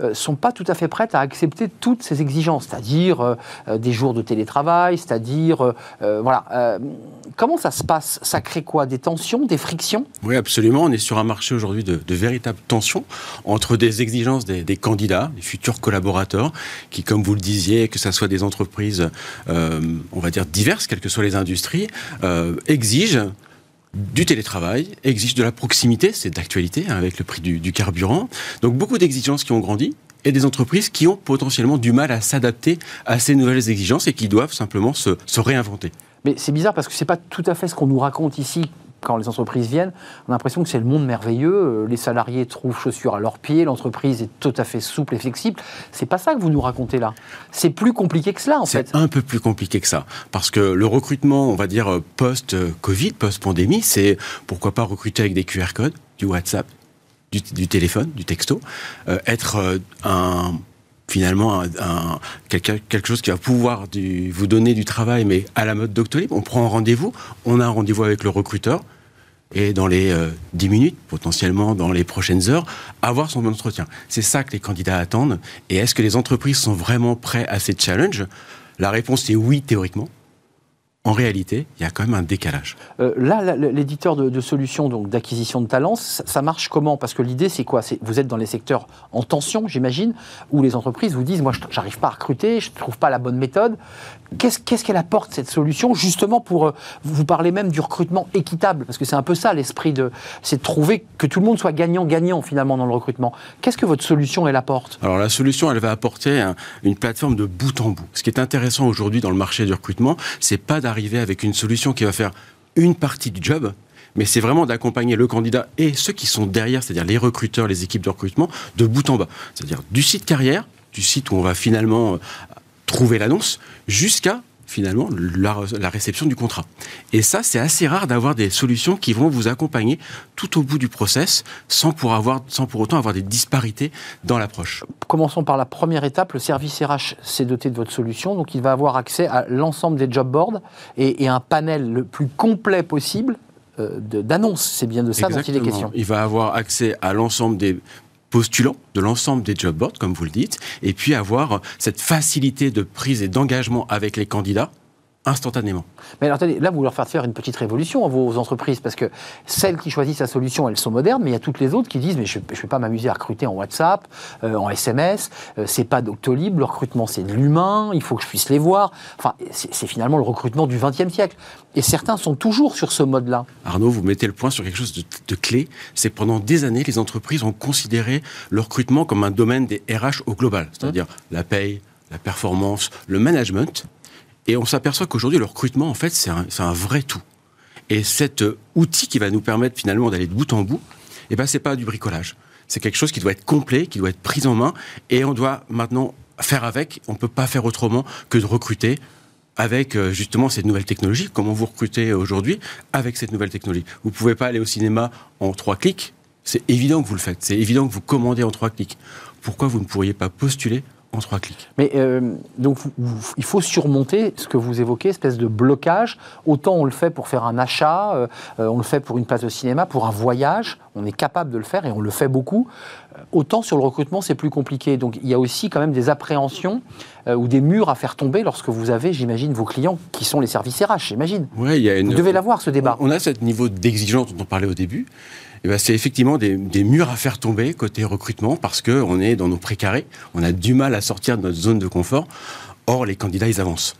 euh, sont pas tout à fait prêtes à accepter toutes ces exigences, c'est-à-dire euh, euh, des jours de télétravail, c'est-à-dire euh, euh, voilà. Euh, comment ça se passe? Ça crée quoi? Des tensions, des frictions? Oui, absolument. On est sur un marché aujourd'hui de, véritables tensions entre des exigences des, candidats, des futurs collaborateurs, qui, comme vous le disiez, que ce soit des entreprises, euh, on va dire diverses, quelles que soient les industries, euh, exigent du télétravail, exigent de la proximité, c'est d'actualité hein, avec le prix du, carburant. Donc beaucoup d'exigences qui ont grandi et des entreprises qui ont potentiellement du mal à s'adapter à ces nouvelles exigences et qui doivent simplement se, réinventer. Mais c'est bizarre parce que c'est pas tout à fait ce qu'on nous raconte ici quand les entreprises viennent. On a l'impression que c'est le monde merveilleux. euh, Les salariés trouvent chaussures à leurs pieds, l'entreprise est tout à fait souple et flexible. C'est pas ça que vous nous racontez là. C'est plus compliqué que cela en fait. C'est un peu plus compliqué que ça. Parce que le recrutement, on va dire, euh, post-Covid, post-pandémie, c'est pourquoi pas recruter avec des QR codes, du WhatsApp, du, du téléphone, du texto, euh, être euh, un finalement un, un- quelque, quelque chose qui va pouvoir du- vous donner du travail, mais à la mode Doctolib. On prend un rendez-vous, on a un rendez-vous avec le recruteur, et dans les euh, 10 minutes, potentiellement dans les prochaines heures, avoir son entretien. C'est ça que les candidats attendent. Et est-ce que les entreprises sont vraiment prêts à ces challenges? La réponse est oui, théoriquement. En réalité, il y a quand même un décalage. Euh, là, l'éditeur de, solutions donc d'acquisition de talents, ça, ça marche comment? Parce que l'idée, c'est quoi? Vous êtes dans les secteurs en tension, j'imagine, où les entreprises vous disent, moi, j'arrive pas à recruter, je trouve pas la bonne méthode. Qu'est-ce qu'elle apporte cette solution, justement pour euh, vous parlez même du recrutement équitable, parce que c'est un peu ça l'esprit de, c'est de trouver que tout le monde soit gagnant-gagnant finalement dans le recrutement. Qu'est-ce que votre solution elle apporte? Alors la solution, elle va apporter un- une plateforme de bout en bout. Ce qui est intéressant aujourd'hui dans le marché du recrutement, c'est pas d'arriver avec une solution qui va faire une partie du job, mais c'est vraiment d'accompagner le candidat et ceux qui sont derrière, c'est-à-dire les recruteurs, les équipes de recrutement, de bout en bas. C'est-à-dire du site carrière, du site où on va finalement euh, trouver l'annonce, jusqu'à finalement la, la réception du contrat. Et ça, c'est assez rare d'avoir des solutions qui vont vous accompagner tout au bout du process sans pour, avoir, sans pour autant avoir des disparités dans l'approche. Commençons par la première étape. Le service RH s'est doté de votre solution, donc il va avoir accès à l'ensemble des job boards et, et un panel le plus complet possible euh, d'annonces. C'est bien de ça dont il est Exactement. question. Il va avoir accès à l'ensemble des postulants de l'ensemble des job boards, comme vous le dites, et puis avoir cette facilité de prise et d'engagement avec les candidats instantanément. Mais alors, attendez, là, vous leur faites faire une petite révolution à vos entreprises, parce que celles qui choisissent la solution, elles sont modernes, mais il y a toutes les autres qui disent, mais je ne vais pas m'amuser à recruter en WhatsApp, euh, en SMS, euh, c'est pas Doctolib, le recrutement, c'est de l'humain, il faut que je puisse les voir. Enfin, c'est finalement le recrutement du XXe siècle. Et certains sont toujours sur ce mode-là. Arnaud, vous mettez le point sur quelque chose de, de clé, c'est que pendant des années, les entreprises ont considéré le recrutement comme un domaine des RH au global, c'est-à-dire la paye, la performance, le management. Et on s'aperçoit qu'aujourd'hui, le recrutement, en fait, c'est un, vrai tout. Et cet euh, outil qui va nous permettre finalement d'aller de bout en bout, eh ben, pas du bricolage. C'est quelque chose qui doit être complet, qui doit être pris en main, et on doit maintenant faire avec. On peut pas faire autrement que de recruter avec euh, justement cette nouvelle technologie. Comment vous recrutez aujourd'hui avec cette nouvelle technologie? Vous pouvez pas aller au cinéma en trois clics. C'est évident que vous le faites. C'est évident que vous commandez en trois clics. Pourquoi vous ne pourriez pas postuler en trois clics Mais euh, donc, vous- vous- il faut surmonter ce que vous évoquez, espèce de blocage. Autant on le fait pour faire un achat, euh, euh, on le fait pour une place de cinéma, pour un voyage, on est capable de le faire et on le fait beaucoup. Autant sur le recrutement, c'est plus compliqué. Donc il y a aussi quand même des appréhensions euh, ou des murs à faire tomber lorsque vous avez, j'imagine, vos clients qui sont les services RH, j'imagine. Ouais, il y a une... Vous devez l'avoir ce débat. On a ce niveau d'exigence dont on parlait au début. Et ben, c'est effectivement des, des murs à faire tomber côté recrutement parce que on est dans nos précarés, on a du mal à sortir de notre zone de confort. Or, les candidats, ils avancent.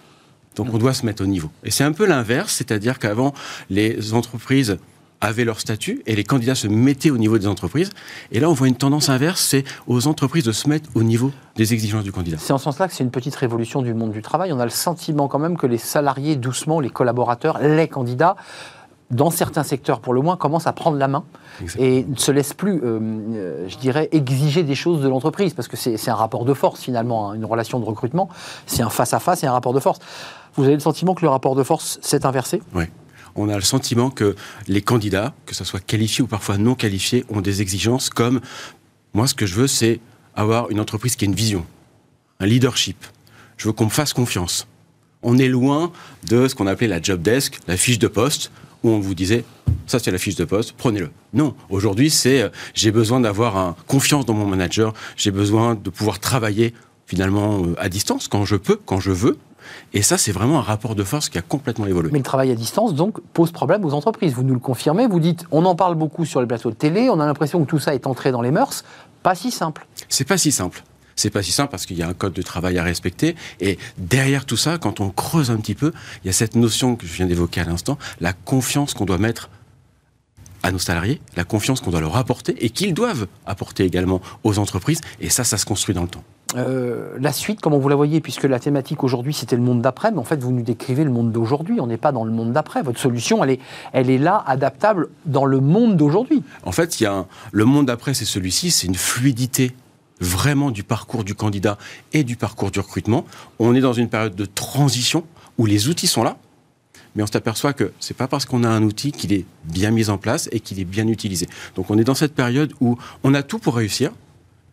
Donc, on doit se mettre au niveau. Et c'est un peu l'inverse, c'est-à-dire qu'avant, les entreprises avaient leur statut et les candidats se mettaient au niveau des entreprises. Et là, on voit une tendance inverse, c'est aux entreprises de se mettre au niveau des exigences du candidat. C'est en ce sens-là que c'est une petite révolution du monde du travail. On a le sentiment quand même que les salariés, doucement, les collaborateurs, les candidats, dans certains secteurs pour le moins, commence à prendre la main et ne se laisse plus, euh, euh, je dirais, exiger des choses de l'entreprise, parce que c'est un rapport de force finalement, hein, une relation de recrutement, c'est un face-à-face et un rapport de force. Vous avez le sentiment que le rapport de force s'est inversé? Oui. On a le sentiment que les candidats, que ce soit qualifiés ou parfois non qualifiés, ont des exigences comme moi, ce que je veux, c'est avoir une entreprise qui a une vision, un leadership. Je veux qu'on me fasse confiance. On est loin de ce qu'on appelait la job desk, la fiche de poste, où on vous disait ça c'est la fiche de poste, prenez-le. Non, aujourd'hui c'est euh, j'ai besoin d'avoir confiance dans mon manager, j'ai besoin de pouvoir travailler finalement euh, à distance quand je peux, quand je veux. Et ça, c'est vraiment un rapport de force qui a complètement évolué. Mais le travail à distance, donc, pose problème aux entreprises. Vous nous le confirmez, vous dites, on en parle beaucoup sur les plateaux de télé, on a l'impression que tout ça est entré dans les mœurs. Pas si simple. C'est pas si simple. C'est pas si simple parce qu'il y a un code de travail à respecter. Et derrière tout ça, quand on creuse un petit peu, il y a cette notion que je viens d'évoquer à l'instant, la confiance qu'on doit mettre à nos salariés, la confiance qu'on doit leur apporter et qu'ils doivent apporter également aux entreprises. Et ça, ça se construit dans le temps. Euh, la suite, comment vous la voyez, puisque la thématique aujourd'hui c'était le monde d'après, mais en fait vous nous décrivez le monde d'aujourd'hui, on n'est pas dans le monde d'après. Votre solution, elle est, elle est là, adaptable dans le monde d'aujourd'hui. En fait, il y a le monde d'après, c'est celui-ci, c'est une fluidité vraiment du parcours du candidat et du parcours du recrutement. On est dans une période de transition où les outils sont là, mais on s'aperçoit que c'est pas parce qu'on a un outil qu'il est bien mis en place et qu'il est bien utilisé. Donc on est dans cette période où on a tout pour réussir.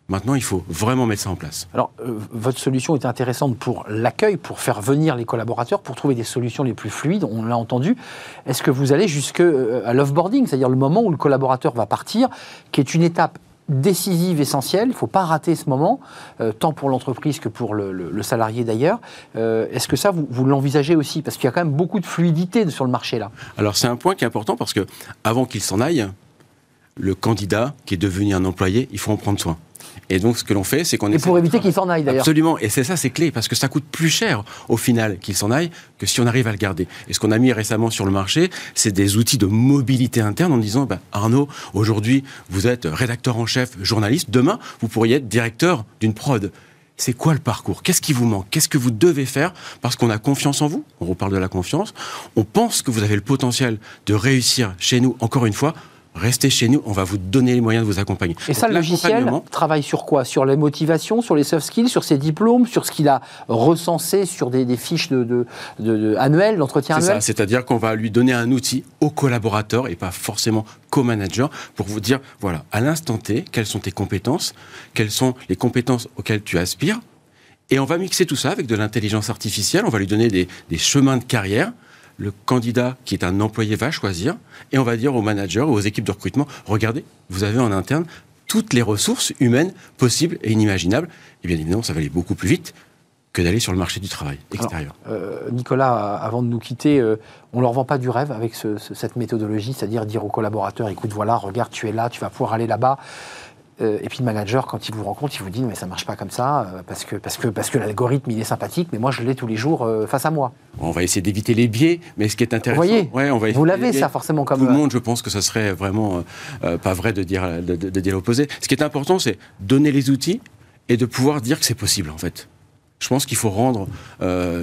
Maintenant, il faut vraiment mettre ça en place. Alors, euh, votre solution est intéressante pour l'accueil, pour faire venir les collaborateurs, pour trouver des solutions les plus fluides, on l'a entendu. Est-ce que vous allez jusqu'à euh, l'offboarding, c'est-à-dire le moment où le collaborateur va partir, qui est une étape décisive, essentielle. Il ne faut pas rater ce moment, euh, tant pour l'entreprise que pour le, salarié d'ailleurs. Euh, est-ce que ça, vous, l'envisagez aussi? Parce qu'il y a quand même beaucoup de fluidité sur le marché là. Alors c'est un point qui est important parce que avant qu'il s'en aille, le candidat qui est devenu un employé, il faut en prendre soin. Et donc, ce que l'on fait, c'est qu'on... Et pour éviter qu'il s'en aille, d'ailleurs. Absolument. Et c'est ça, c'est clé, parce que ça coûte plus cher, au final, qu'il s'en aille, que si on arrive à le garder. Et ce qu'on a mis récemment sur le marché, c'est des outils de mobilité interne en disant, bah, Arnaud, aujourd'hui, vous êtes rédacteur en chef, journaliste. Demain, vous pourriez être directeur d'une prod c'est quoi le parcours? Qu'est-ce qui vous manque? Qu'est-ce que vous devez faire? Parce qu'on a confiance en vous, on reparle de la confiance, on pense que vous avez le potentiel de réussir chez nous, encore une fois, restez chez nous, on va vous donner les moyens de vous accompagner. Et ça, le logiciel travaille sur quoi? Sur les motivations, sur les soft skills, sur ses diplômes, sur ce qu'il a recensé sur des, fiches de, annuelles, d'entretien annuel C'est ça, c'est-à-dire qu'on va lui donner un outil au collaborateur et pas forcément co-manager pour vous dire, voilà, à l'instant T, quelles sont tes compétences, quelles sont les compétences auxquelles tu aspires, et on va mixer tout ça avec de l'intelligence artificielle, on va lui donner des chemins de carrière le candidat qui est un employé va choisir et on va dire aux managers ou aux équipes de recrutement, regardez, vous avez en interne toutes les ressources humaines possibles et inimaginables. Et bien évidemment, ça va aller beaucoup plus vite que d'aller sur le marché du travail extérieur. Euh, Nicolas, avant de nous quitter, euh, on ne leur vend pas du rêve avec cette méthodologie, c'est-à-dire dire aux collaborateurs, écoute, voilà, regarde, tu es là, tu vas pouvoir aller là-bas. Euh, et puis le manager, quand il vous rencontre, il vous dit mais ça marche pas comme ça euh, parce que parce que parce que l'algorithme il est sympathique, mais moi je l'ai tous les jours euh, face à moi. On va essayer d'éviter les biais, mais ce qui est intéressant, vous voyez, on va vous l'avez ça forcément comme tout le monde. Je pense que ça serait vraiment pas vrai de dire de, de dire l'opposé. Ce qui est important, c'est donner les outils et de pouvoir dire que c'est possible en fait. Je pense qu'il faut rendre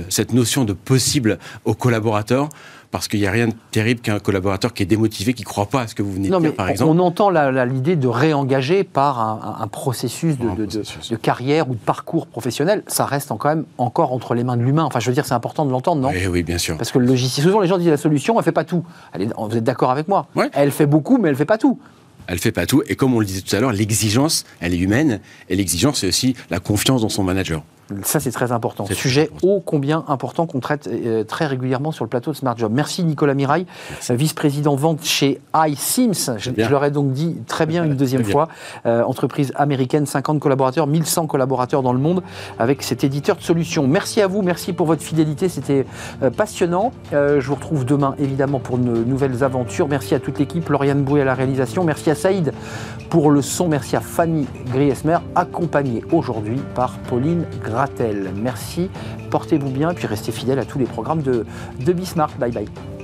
cette notion de possible aux collaborateurs parce qu'il n'y a rien de terrible qu'un collaborateur qui est démotivé, qui ne croit pas à ce que vous venez de dire, par exemple. On entend l'idée de réengager par un, processus, de, carrière ou de parcours professionnel. Ça reste quand même encore entre les mains de l'humain. Enfin, je veux dire, c'est important de l'entendre, non? Oui, oui, bien sûr. Parce que le logiciel, souvent les gens disent la solution, elle ne fait pas tout. vous êtes d'accord avec moi? Elle fait beaucoup, mais elle ne fait pas tout elle fait pas tout. Et comme on le disait tout à l'heure, l'exigence, elle est humaine. Et l'exigence, c'est aussi la confiance dans son manager. Ça, c'est très important. Sujet ô combien important qu'on traite euh, très régulièrement sur le plateau de Smart Job. Merci Nicolas Mirail, vice-président vente chez iSims. Je, je leur ai donc dit très bien une deuxième fois. Euh, entreprise américaine, 50 collaborateurs, 1100 collaborateurs dans le monde avec cet éditeur de solutions. Merci à vous, merci pour votre fidélité. C'était euh, passionnant. je vous retrouve demain, évidemment, pour de nouvelles aventures. Merci à toute l'équipe. Lauriane Boué à la réalisation. Merci à Saïd pour le son. Merci à Fanny Griesmer, accompagnée aujourd'hui par Pauline Merci, portez-vous bien, puis restez fidèles à tous les programmes de, de Bismarck. Bye bye.